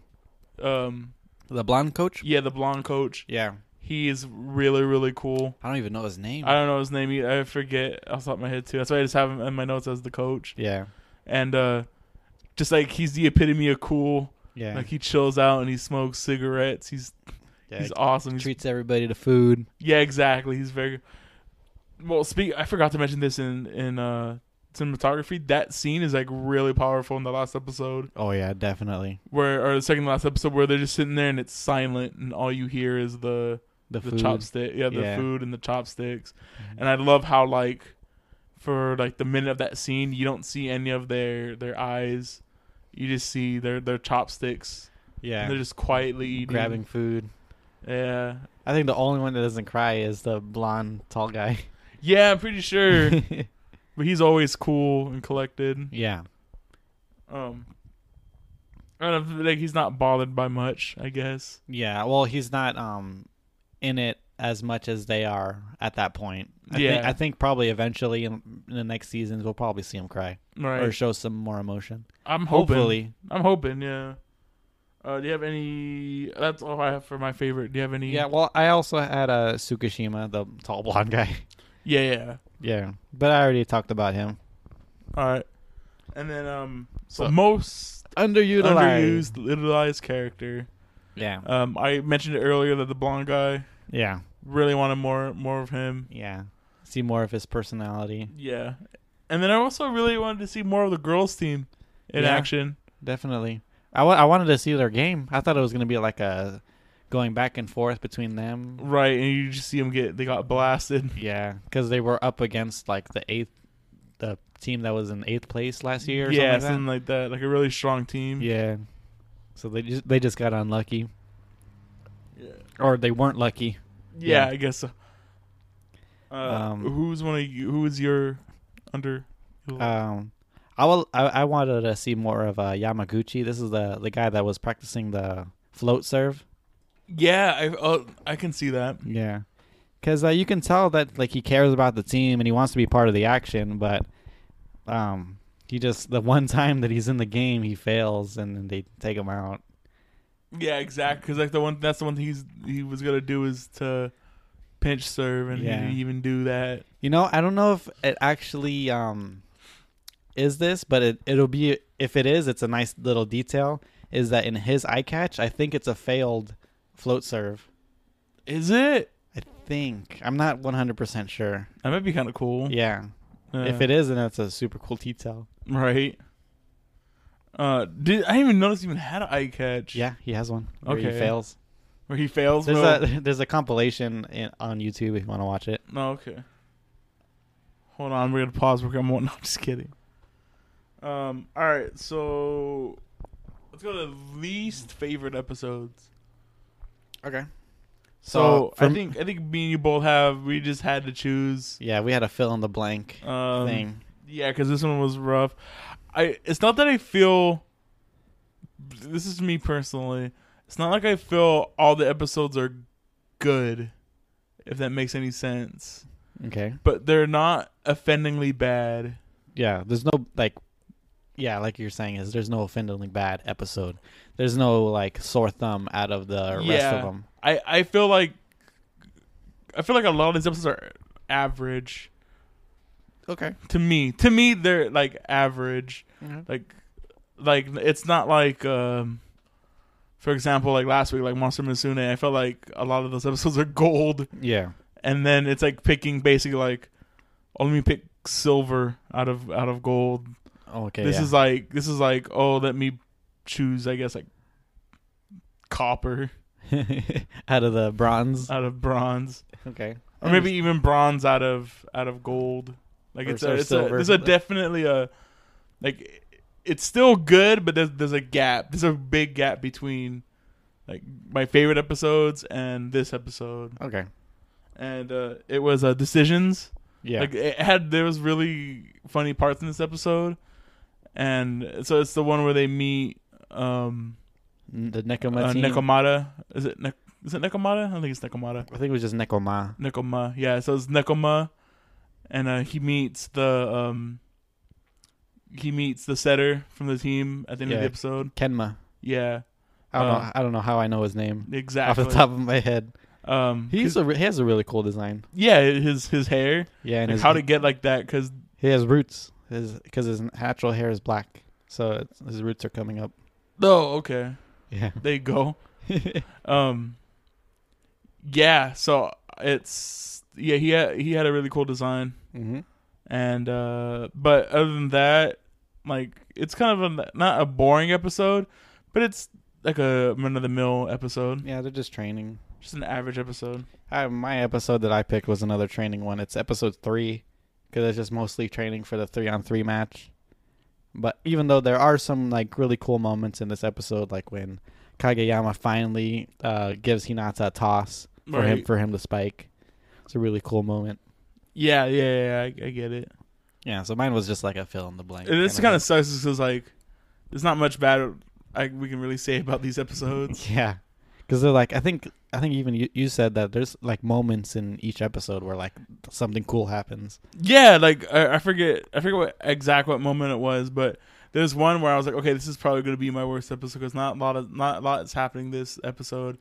Um, The blonde coach. yeah, the blonde coach. Yeah, He is really really cool. I don't even know his name. I don't know his name. either. I forget off the top of my head too. That's why I just have him in my notes as the coach. yeah, And uh, just like he's the epitome of cool. yeah, Like he chills out and he smokes cigarettes. He's yeah. he's awesome. He's, treats everybody to food. yeah, exactly. He's very well. Speak. I forgot to mention this in in uh, cinematography. That scene is like really powerful in the last episode, Oh yeah, definitely. where or the second to last episode where they're just sitting there and it's silent and all you hear is the The, the chopstick, yeah, the Yeah. food and the chopsticks. Mhm. And I love how like for like the minute of that scene, you don't see any of their their eyes. You just see their their chopsticks. yeah, And they're just quietly eating. grabbing food. Yeah. I think the only one that doesn't cry is the blonde tall guy. Yeah, I'm pretty sure. but he's always cool and collected. yeah, Um I don't know, like he's not bothered by much, I guess. yeah. Well, he's not um in it as much as they are at that point. I Yeah. think, I think probably eventually in, in the next seasons we'll probably see him cry Right. or show some more emotion. I'm hoping. Hopefully, I'm hoping, yeah. Uh, do you have any? That's all I have for my favorite. Do you have any? yeah. Well, I also had a uh, Tsukishima, the tall blonde guy. yeah, yeah. Yeah, but I already talked about him. All right. And then, um, so most Underutilized. underused, utilized character. Yeah, Um, I mentioned it earlier that the blonde guy yeah, really wanted more, more of him. yeah. See more of his personality. Yeah. And then I also really wanted to see more of the girls' team in Yeah. action. Definitely. I I wanted to see their game. I thought it was going to be like a going back and forth between them. Right, and you just see them get they got blasted. Yeah, because they were up against like the eighth, the team that was in eighth place last year. Or yeah, something something like that, like a really strong team. Yeah. So they just they just got unlucky, yeah, or they weren't lucky. Yeah, Yeah. I guess so. Uh, Um, who's one of you? Who is your under? Um, I will. I, I wanted to see more of uh, Yamaguchi. This is the the guy that was practicing the float serve. Yeah, I oh, I can see that. Yeah, because uh, you can tell that like he cares about the team and he wants to be part of the action, but um, he just the one time that he's in the game he fails and then they take him out. Yeah, exactly. Because like the one that's the one he's he was gonna do is to pinch serve, and Yeah. he didn't even do that. You know, I don't know if it actually um is this, but it it'll be if it is, it's a nice little detail. Is that in his eye catch? I think it's a failed float serve. Is it? I think I'm not 100 percent sure. That might be kind of cool. Yeah, Yeah. if it is, then that's a super cool detail. right. Uh, did I didn't even notice he even had an eye catch? Yeah, he has one. Where Okay. he fails. where he fails. There's a there's a compilation in, on YouTube if you want to watch it. No, okay. Hold on, we're gonna pause. We're gonna. No, I'm just kidding. Um. All right, so let's go to least favorite episodes. Okay. So, I from- think I think me and you both have. We just had to choose. yeah, we had a fill in the blank Um, thing. Yeah, because this one was rough. I. It's not that I feel. This is me personally. It's not like I feel all the episodes are good, if that makes any sense. Okay. But they're not offendingly bad. Yeah, there's no like yeah, like you're saying is there's no offendingly bad episode. There's no like sore thumb out of the rest of them. I I feel like I feel like a lot of these episodes are average Okay. to me. To me, they're like average. Like like it's not like um for example, like last week, like Monster Musume, I felt like a lot of those episodes are gold, Yeah. and then it's like picking basically like, oh, let me pick silver out of out of gold. Okay. this yeah. is like this is like oh, let me choose, I guess like copper out of the bronze. out of bronze. Okay. or maybe even bronze out of out of gold. Like Or- it's a, it's a there's a definitely a like it's still good, but there's there's a gap. There's a big gap between like my favorite episodes and this episode. Okay. And uh, it was uh, decisions. Yeah. Like it had there was really funny parts in this episode, and so it's the one where they meet um the Nekoma uh, team. Nekomata. Is it ne- is it Nekomata? I don't think it's Nekomata. I think it was just Nekoma. Nekoma. Yeah, so it's Nekoma, and uh, he meets the um he meets the setter from the team at the end of the episode. Kenma. Yeah, I don't Uh, know. I don't know how I know his name exactly. off the top of my head. Um, He's a he has a really cool design. yeah, his his hair. Yeah, and Like his, how to get like that? Because he has roots. His because his natural hair is black, so it's, his roots are coming up. oh, okay, Yeah. there you go. Um, yeah, so it's yeah he had he had a really cool design. hmm and uh but other than that like it's kind of a not a boring episode but it's like a run of the mill episode Yeah, they're just training. just an average episode I, my episode that I picked was another training one. It's episode three because it's just mostly training for the three on three match. But even though there are some like really cool moments in this episode, like when Kageyama finally uh, gives Hinata a toss for him for him to spike, it's a really cool moment. yeah yeah yeah I, I get it Yeah, so mine was just like a fill in the blank. and this kind of sucks because like there's not much bad I, we can really say about these episodes Yeah, because they're like I think I think even you, you said that there's like moments in each episode where like something cool happens. yeah like I, I forget i forget what exact what moment it was but there's one where i was like okay this is probably going to be my worst episode because not a lot of not a lot is happening this episode.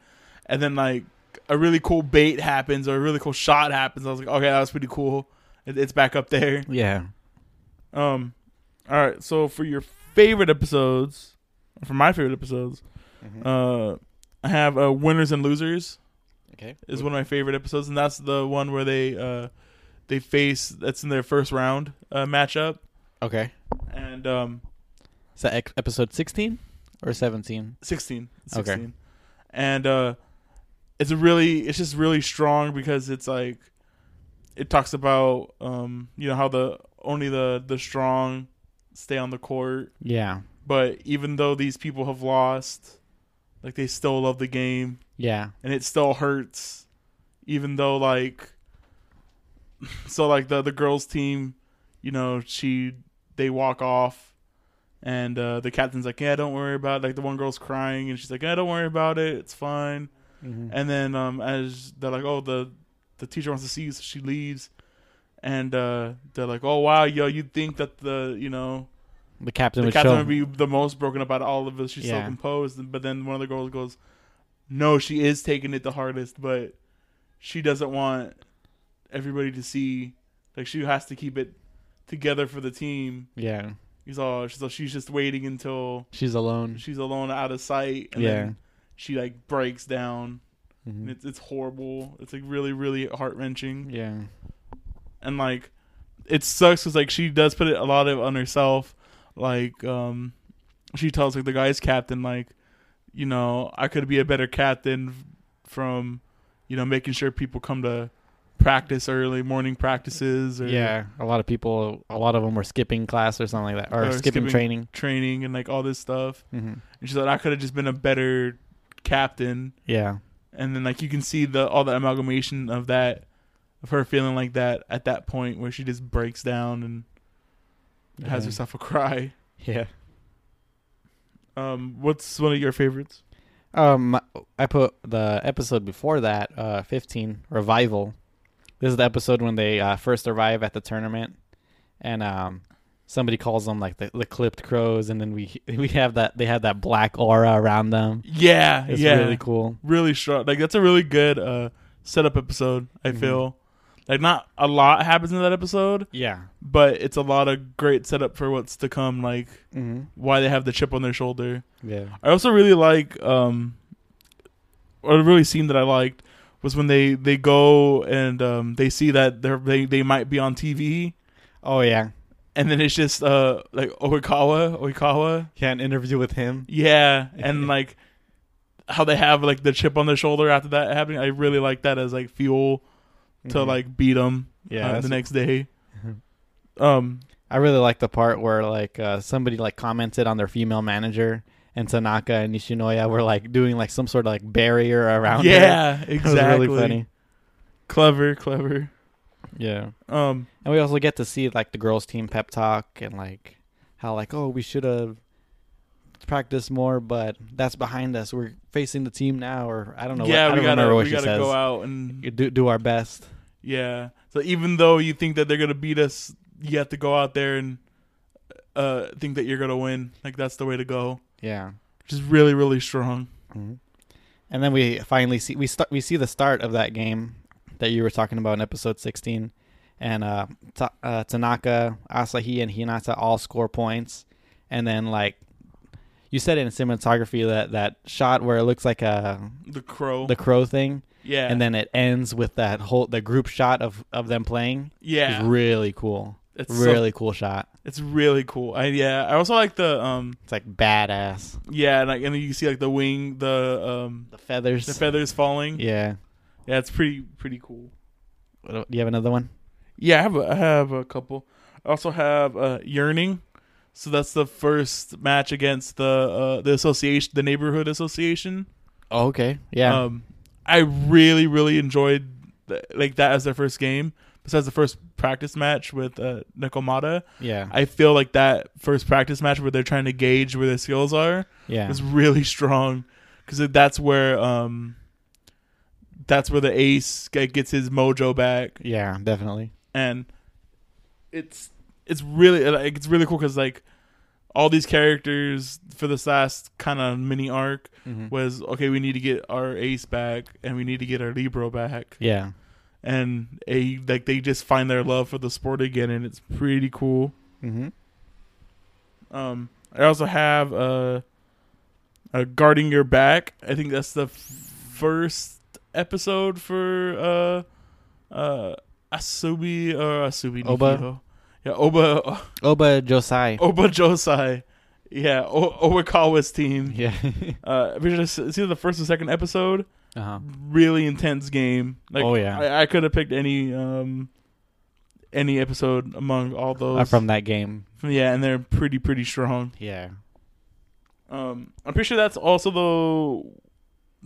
And then like a really cool bait happens or a really cool shot happens. I was like okay that was pretty cool. It, it's back up there. Yeah. um all right so for your favorite episodes for my favorite episodes uh i have uh winners and losers okay. is one of my favorite episodes, and that's the one where they uh they face that's in their first round uh, matchup, Okay. and um Is that ec- episode 16 or 17? 16, Okay. 16. and uh it's a really it's just really strong because it's like it talks about um you know how the only the the strong stay on the court, Yeah. but even though these people have lost, like they still love the game. Yeah. and it still hurts even though like so like the the girls team you know she they walk off and uh the captain's like yeah don't worry about it. like the one girl's crying and she's like yeah don't worry about it it's fine Mm-hmm. and then um as they're like oh the the teacher wants to see you so she leaves and uh they're like oh wow yo you'd think that the you know the captain the would captain show. would be the most broken about all of us. She's so Yeah. composed, but then one of the girls goes, "No, she is taking it the hardest, but she doesn't want everybody to see. Like she has to keep it together for the team." yeah. He's all so she's just waiting until She's alone. she's alone out of sight, and Yeah. then she like breaks down. Mhm. It's it's horrible. It's like really really heart wrenching Yeah. and like it sucks because like she does put it a lot of on herself like um she tells like the guy's captain like you know i could be a better captain from you know making sure people come to practice early morning practices or Yeah. A lot of people, a lot of them were skipping class or something like that, or, Or skipping, skipping- training. training and like all this stuff Mm-hmm. and she said i could have just been a better captain Yeah. and then like you can see the all the amalgamation of that of her feeling like that at that point where she just breaks down and has Yeah. herself a cry Yeah. Um, what's one of your favorites? Um, I put the episode before that, uh, 15, Revival. This is the episode when they uh, first arrive at the tournament, and um, somebody calls them like the, the clipped crows, and then we we have that they have that black aura around them. Yeah, It's yeah, really cool. really strong. Like that's a really good uh setup episode. I Mhm. feel like not a lot happens in that episode, Yeah. but it's a lot of great setup for what's to come. Like Mm-hmm. why they have the chip on their shoulder. Yeah. I also really like um, or a really scene that I liked was when they they go and um they see that they're they they might be on TV. Oh yeah. And then it's just uh like Oikawa, Oikawa, Yeah, an interview with him. Yeah, and like how they have like the chip on their shoulder after that happening. I really like that as like fuel to Mhm. like beat them yeah, uh, the next day. Um, I really like the part where like uh, somebody like commented on their female manager and Tanaka and Nishinoya were like doing like some sort of like barrier around yeah, It exactly. was really funny. Clever, clever. Yeah. Um, And we also get to see like the girls team pep talk and like how like oh we should have practiced more but that's behind us. We're facing the team now or I don't know yeah, what, I we gotta remember what we gotta says. go out and Do do our best. yeah. So even though you think that they're gonna beat us, you have to go out there and uh think that you're gonna win. Like that's the way to go. Yeah. Which is really really strong. Mhm. And then we finally see we start we see the start of that game that you were talking about in episode 16 and uh, Ta- uh Tanaka, Asahi and Hinata all score points and then like you said it in cinematography that that shot where it looks like a The crow. the crow thing yeah. and then it ends with that whole the group shot of of them playing yeah. is really cool. it's so- really cool shot. it's really cool. I yeah. I also like the um It's like badass. yeah, and, like, and you see like the wing, the um The feathers. the feathers falling. yeah. Yeah, it's pretty pretty cool. Do you have another one? Yeah, I have a, I have a couple. I also have uh, yearning. So that's the first match against the uh, the association, the neighborhood association. Oh, okay. Yeah. Um, I really really enjoyed th- like that as their first game. Besides the first practice match with uh, Nekomata, yeah. I feel like that first practice match where they're trying to gauge where their skills are yeah. is really strong because that's where um that's where the ace gets his mojo back Yeah, definitely. and it's it's really like it's really cool because like all these characters for this last kind of mini arc Mhm. was okay we need to get our ace back and we need to get our libro back Yeah. and a like they just find their love for the sport again and it's pretty cool Mm-hmm. um i also have uh, uh guarding your back i think that's the f- first episode for uh uh asubi or asubi Oba? Nikio. Yeah oba Oba Josai. Oba Josai. Yeah, o- Owakawa's team. Yeah. Uh, we just it's either the first or second episode. uh-huh. Really intense game. Like, Oh, yeah. I, I could have picked any um any episode among all those. Uh, from that game. yeah, and they're pretty pretty strong. Yeah. Um, I'm pretty sure that's also the.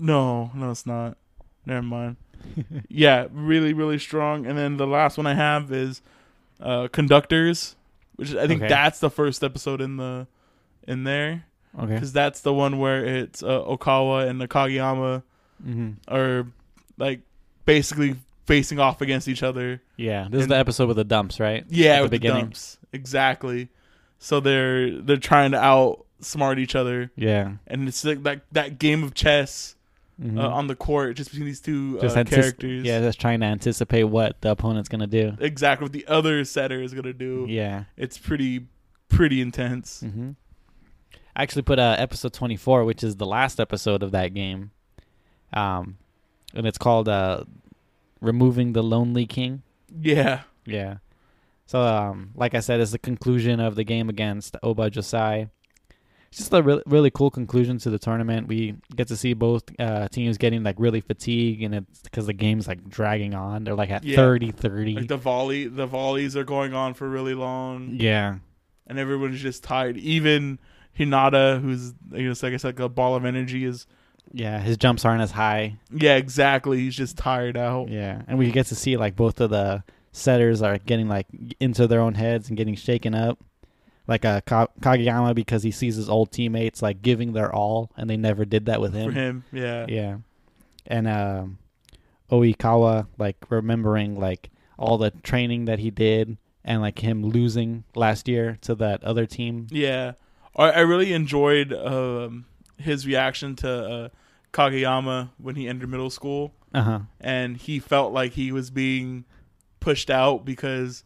No, no, it's not. Never mind. yeah, really really strong. And then the last one I have is uh conductors, which I think Okay. that's the first episode in the in there. Okay. because that's the one where it's uh, Oikawa and the Kageyama Mm-hmm. are like basically facing off against each other. Yeah. This is And- the episode with the dumps, right? Yeah, At with the beginning. dumps. exactly. So they're they're trying to outsmart each other, Yeah. and it's like that that game of chess Mhm. uh, on the court just between these two Just uh, antici- characters. Yeah, just trying to anticipate what the opponent's gonna do. exactly what the other setter is gonna do. Yeah. It's pretty pretty intense. Mm-hmm. I actually put uh, episode 24, which is the last episode of that game. Um, and it's called uh, Removing the Lonely King. Yeah, Yeah. So, um, like I said, it's the conclusion of the game against Oba Josai. Just a really, really cool conclusion to the tournament. We get to see both uh, teams getting like really fatigued, and it's because the game's like dragging on. They're like at Yeah. thirty thirty. like the volley, the volleys are going on for really long. yeah. and everyone's just tired. Even Hinata, who's I guess like I said, like a ball of energy, is Yeah. His jumps aren't as high. yeah, exactly. He's just tired out. Yeah, and we get to see like both of the setters are getting like into their own heads and getting shaken up. Like a Ka- Kageyama because he sees his old teammates like giving their all, and they never did that with him. For him. yeah, Yeah, and um, Oikawa like remembering like all the training that he did and like him losing last year to that other team. yeah. I, I really enjoyed um, his reaction to uh, Kageyama when he entered middle school, Uh huh. and he felt like he was being pushed out because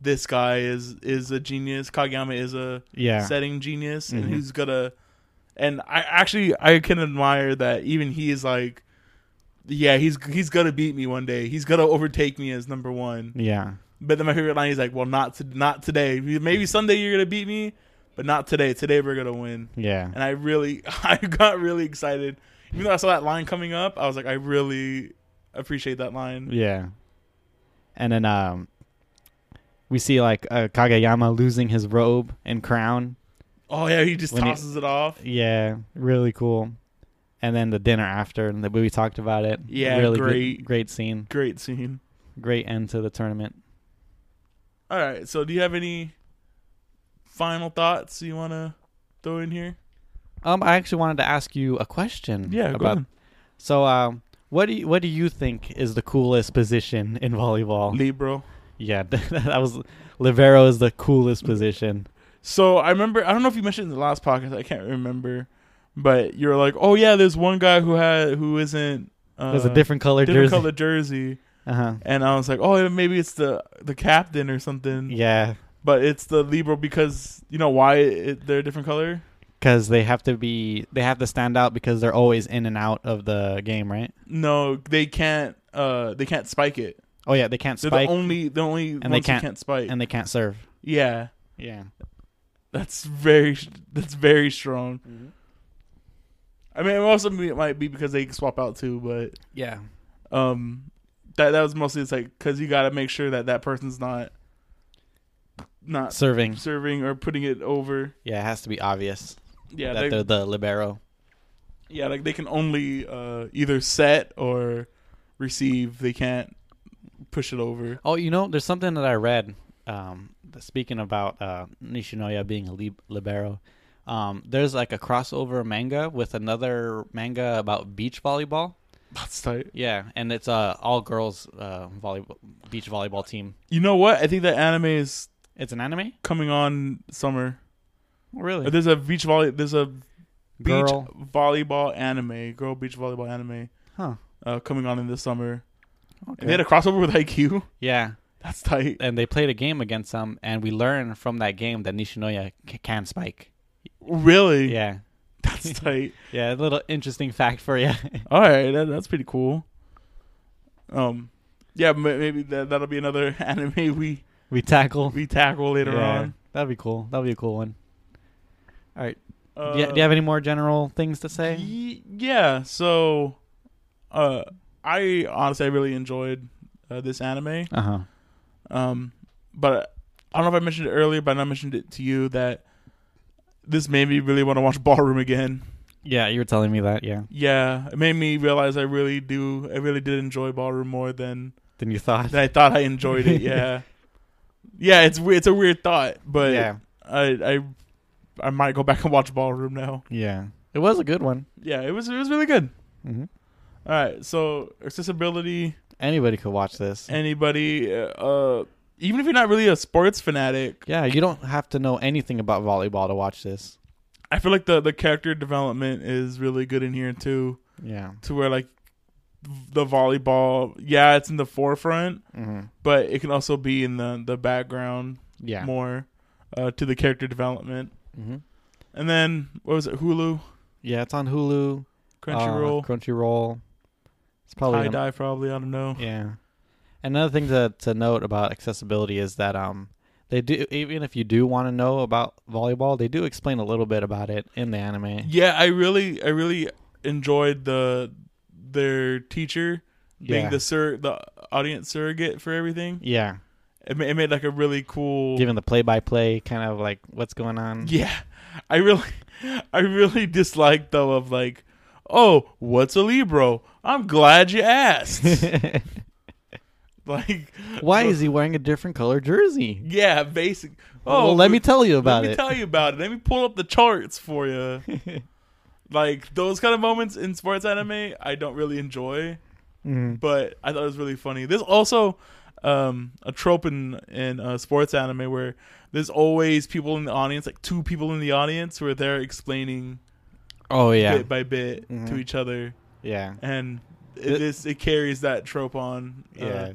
this guy is is a genius. Kageyama is a Yeah. setting genius and Mhm. who's gonna and I actually I can admire that even he is like yeah he's he's gonna beat me one day he's gonna overtake me as number one Yeah. but then my favorite line is like well not to, not today maybe someday you're gonna beat me but not today today we're gonna win Yeah. and I really I got really excited even though I saw that line coming up I was like I really appreciate that line Yeah. And then um We see like uh, Kageyama losing his robe and crown. Oh yeah, he just When he- tosses it off. Yeah, really cool. And then the dinner after, and the we talked about it. Yeah, really great. good, great scene, Great scene. great end to the tournament. All right, so do you have any final thoughts you want to throw in here? Um, I actually wanted to ask you a question. Yeah, go about ahead. So, um, what do you, what do you think is the coolest position in volleyball? Libro. Yeah, that was libero is the coolest position. So I remember I don't know if you mentioned in the last podcast, I can't remember, but you're like, oh yeah, there's one guy who had who isn't. Uh, There's a different color different jersey. color jersey, Uh huh. and I was like, oh maybe it's the the captain or something. Yeah, But it's the libro because you know why it, they're a different color. because they have to be they have to stand out because they're always in and out of the game, right? No, they can't. Uh, they can't spike it. Oh yeah, they can't They're spike the only the only they ones can't- who can't spike. and they can't serve. yeah, Yeah. that's very that's very strong. I mean, it also be- it might be because they can swap out too, but Yeah. um, that that was mostly it's like because you got to make sure that that person's not not Serving. serving or putting it over. Yeah, it has to be obvious Yeah, that they, they're the libero. yeah, like they can only uh, either set or receive. They can't push it over. Oh, you know, there's something that I read. Um, speaking about uh, Nishinoya being a lib- libero, um, there's like a crossover manga with another manga about beach volleyball. That's tight. Yeah, and it's a all girls uh, volleyball beach volleyball team. You know what? I think that anime is It's an anime. coming on summer. Oh, really? There's a beach volley. There's a beach Girl. volleyball anime, girl beach volleyball anime, Huh. uh, coming on in the summer. Okay. And they had a crossover with Haikyuu. yeah, That's tight. and they played a game against them, and we learned from that game that Nishinoya c- can spike. Really? Yeah, That's tight. yeah. A little interesting fact for you. All right, that, that's pretty cool. Um, yeah, maybe that that'll be another anime we we tackle. we tackle later yeah, on. that'd be cool. That'd be a cool one. All right. Uh, do, you, do you have any more general things to say? y- yeah. So, uh, I honestly I really enjoyed uh, this anime. Uh huh. Um, but I don't know if I mentioned it earlier, but I mentioned it to you that this made me really want to watch Ballroom again. Yeah, you were telling me that. Yeah. Yeah, it made me realize I really do. I really did enjoy Ballroom more than Then you thought. than I thought I enjoyed it. Yeah, yeah. It's weird. It's a weird thought, but yeah. I I I might go back and watch Ballroom now. Yeah. It was a good one. Yeah, it was it was really good. hmm All right, so accessibility. Anybody could watch this. Anybody, uh, uh, even if you're not really a sports fanatic, yeah, you don't have to know anything about volleyball to watch this. I feel like the the character development is really good in here too. Yeah. To where like the volleyball, yeah, it's in the forefront, hmm but it can also be in the the background Yeah. more uh, to the character development. hmm And then what was it? Hulu, Yeah, it's on Hulu. Crunchyroll, Uh, Crunchyroll. It's probably High on- Dive, probably. I don't know. Yeah. Another thing to to note about accessibility is that um they do even if you do want to know about volleyball, they do explain a little bit about it in the anime. Yeah, I really, I really enjoyed the their teacher being Yeah. the sur the audience surrogate for everything. Yeah. It, ma- it made like a really cool. Giving the play by play kind of like what's going on. Yeah, I really, I really disliked though of like, oh, what's a libro? I'm glad you asked. like, Why is he wearing a different color jersey? yeah, basic. Oh, Oh, let me tell you about let about me tell you about it. Let me pull up the charts for you. like those kind of moments in sports anime, I don't really enjoy, Mhm. but I thought it was really funny. There's also um, a trope in in uh, sports anime where there's always people in the audience, like two people in the audience, where they're explaining Oh yeah. bit by bit to Mhm. each other, Yeah. and it, Th- this it carries that trope on uh, Yeah.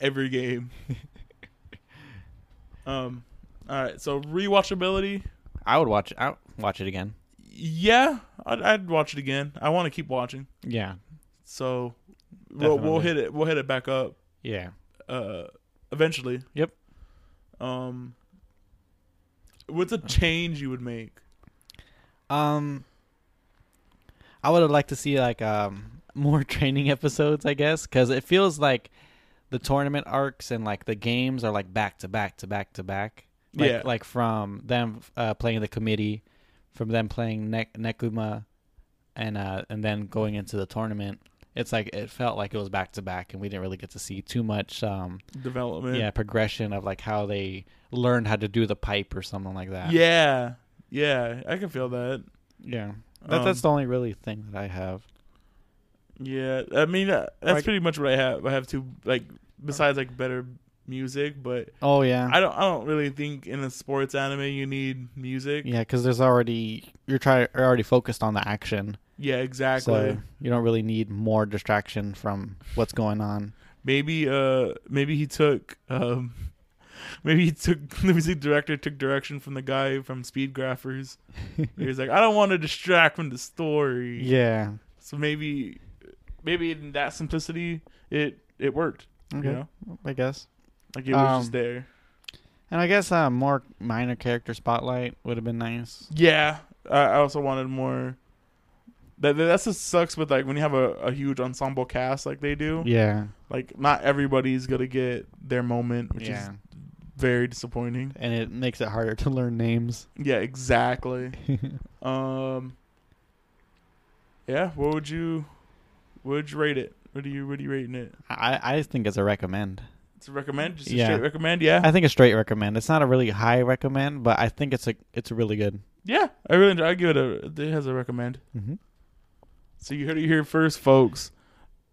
every game. um, all right, so rewatchability. I would watch I watch it again. Yeah, I'd, I'd watch it again. I want to keep watching, Yeah. so we'll, we'll hit it. We'll hit it back up Yeah. uh, eventually. Yep. Um, what's a change you would make? Um, I would have liked to see like um more training episodes, I guess, because it feels like the tournament arcs and like the games are like back to back to back to back. Like, Yeah. like from them uh, playing the committee, from them playing ne- Nekoma, and uh, and then going into the tournament. It's like it felt like it was back to back, and we didn't really get to see too much. Um, Development. yeah, progression of like how they learned how to do the pipe or something like that. Yeah. Yeah. I can feel that. yeah. That, that's Um, the only really thing that I have. Yeah, I mean uh, that's Like- pretty much what I have. I have to like besides like better music, but Oh yeah, I don't I don't really think in a sports anime you need music. yeah, because there's already you're trying you're already focused on the action, Yeah, exactly. so you don't really need more distraction from what's going on. Maybe uh maybe he took um maybe he took the music director took direction from the guy from Speed Graphers. he was like, I don't want to distract from the story. Yeah. So maybe maybe in that simplicity it it worked. Okay. You know? I guess. Like it was Um, just there. And I guess uh, more minor character spotlight would have been nice. Yeah, I also wanted more. That that- that's just sucks with like when you have a, a huge ensemble cast like they do. Yeah. Like not everybody's gonna get their moment, which yeah. is very disappointing. And it makes it harder to learn names. Yeah, exactly. um. Yeah, what would you, what would you rate it? What do you what are you rating it? I I think it's a recommend. It's a recommend, just a Yeah. straight recommend. Yeah, I think a straight recommend. It's not a really high recommend, but I think it's a it's really good. yeah. I really enjoy. I give it a. It has a recommend. Mm-hmm. So you heard it here first, folks.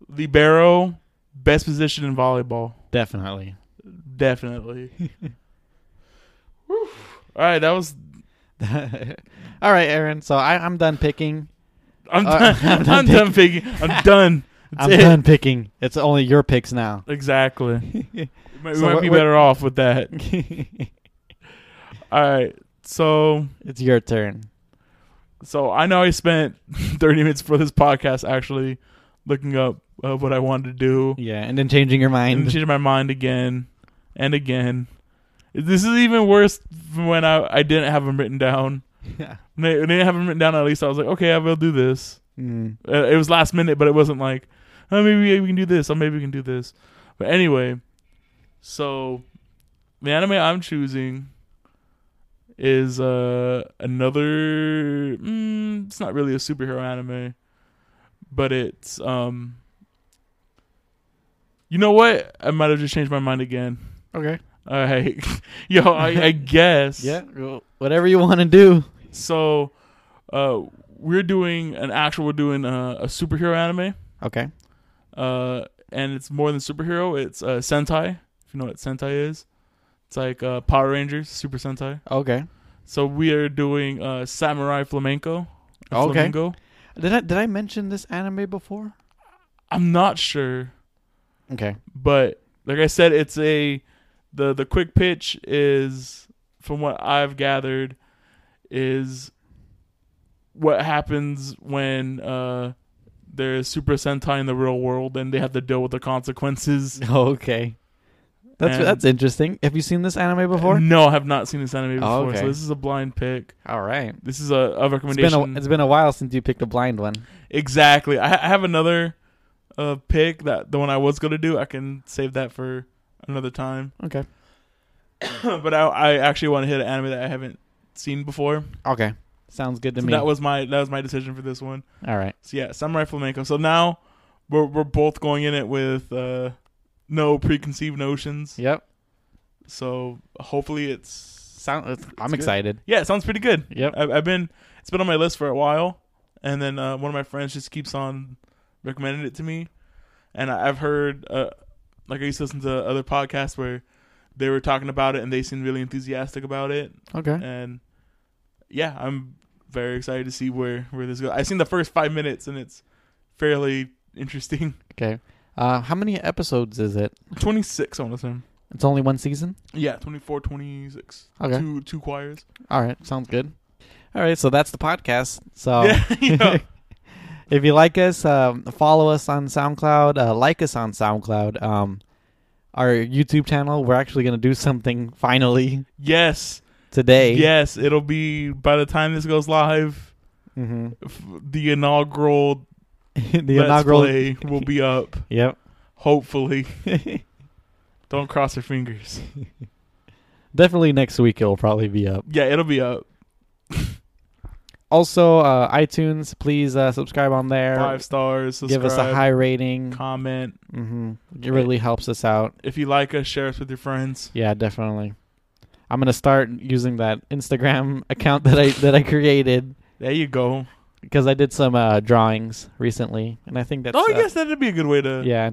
Libero, best position in volleyball. Definitely. Definitely. All right, that was. All right, Aaron. So I, I'm done picking. I'm Uh, done. I'm I'm done done, picking. I'm done. That's I'm it. done picking. It's only your picks now. Exactly. We might, we So might what- be what- better off with that. it's All right. So, it's your turn. so I know I spent 30 minutes for this podcast actually looking up uh, what I wanted to do Yeah, and then changing your and mind. changing my mind again and again. This is even worse from when I I didn't have them written down. yeah. When I, when I didn't have them written down, at least I was like, okay, I will do this. Mm. Uh, it was last minute, but it wasn't like, oh, maybe we can do this. Oh, maybe we can do this. But anyway, so the anime I'm choosing is uh another. Mm, it's not really a superhero anime, but it's um. You know what? I might have just changed my mind again. Okay. All right, yo, I, I guess. Yeah. Whatever you want to do. So, uh, we're doing an actual. We're doing uh, a superhero anime. Okay. uh, and it's more than superhero. It's uh, Sentai. If you know what Sentai is, it's like uh, Power Rangers, Super Sentai. Okay. So we are doing uh, Samurai Flamenco. Okay. Flamingo. Did I did I mention this anime before? I'm not sure, Okay. but like I said, it's a the the quick pitch is from what I've gathered is what happens when uh, there's Super Sentai in the real world and they have to deal with the consequences. Okay. That's And- that's interesting. Have you seen this anime before? No, I have not seen this anime before. Oh, okay. So this is a blind pick. All right. This is a, a It's been recommendation. a, it's been a while since you picked a blind one. exactly. I, I have another uh, pick that the one I was gonna do. I can save that for another time. Okay. but I, I actually want to hit an anime that I haven't seen before. Okay. Sounds good to So me. that was my that was my decision for this one. All right. So yeah, Samurai Flamenco. So now we're we're both going in it with uh, no preconceived notions. Yep. So hopefully it's Sound. It's, I'm good. excited. yeah, it sounds pretty good. Yep. I've, I've been it's been on my list for a while, and then uh, one of my friends just keeps on recommending it to me, and I- I've heard uh, like I used to listen to other podcasts where they were talking about it and they seemed really enthusiastic about it, Okay. and yeah, I'm very excited to see where where this goes. I've seen the first five minutes and it's fairly interesting. Okay. Uh, how many episodes is it? Twenty six, I want to say. It's only one season. Yeah, 24, 26. Okay. Two two choirs. All right. Sounds good. All right. So that's the podcast. So Yeah. if you like us, um, follow us on SoundCloud. Uh, like us on SoundCloud. Um, our YouTube channel. We're actually gonna do something finally Yes. today. Yes, it'll be by the time this goes live. hmm f- the inaugural the Let's inaugural. Play will be up. Yep. Hopefully, Don't cross your fingers. Definitely next week it'll probably be up. Yeah, it'll be up. Also, uh, iTunes, please uh, subscribe on there. Five stars. Give us a high rating. comment. hmm It really helps us out. If you like us, share us with your friends. Yeah, definitely. I'm gonna start using that Instagram account that I that I created There you go. because I did some uh, drawings recently, and I think that's. oh, I uh, guess that'd be a good way to Yeah.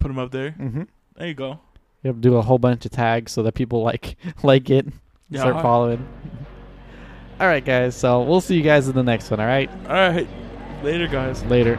put them up there. hmm There you go. You have to do a whole bunch of tags so that people like like it, Yeah. start following. All right, guys. So we'll see you guys in the next one. All right. All right. Later, guys. Later.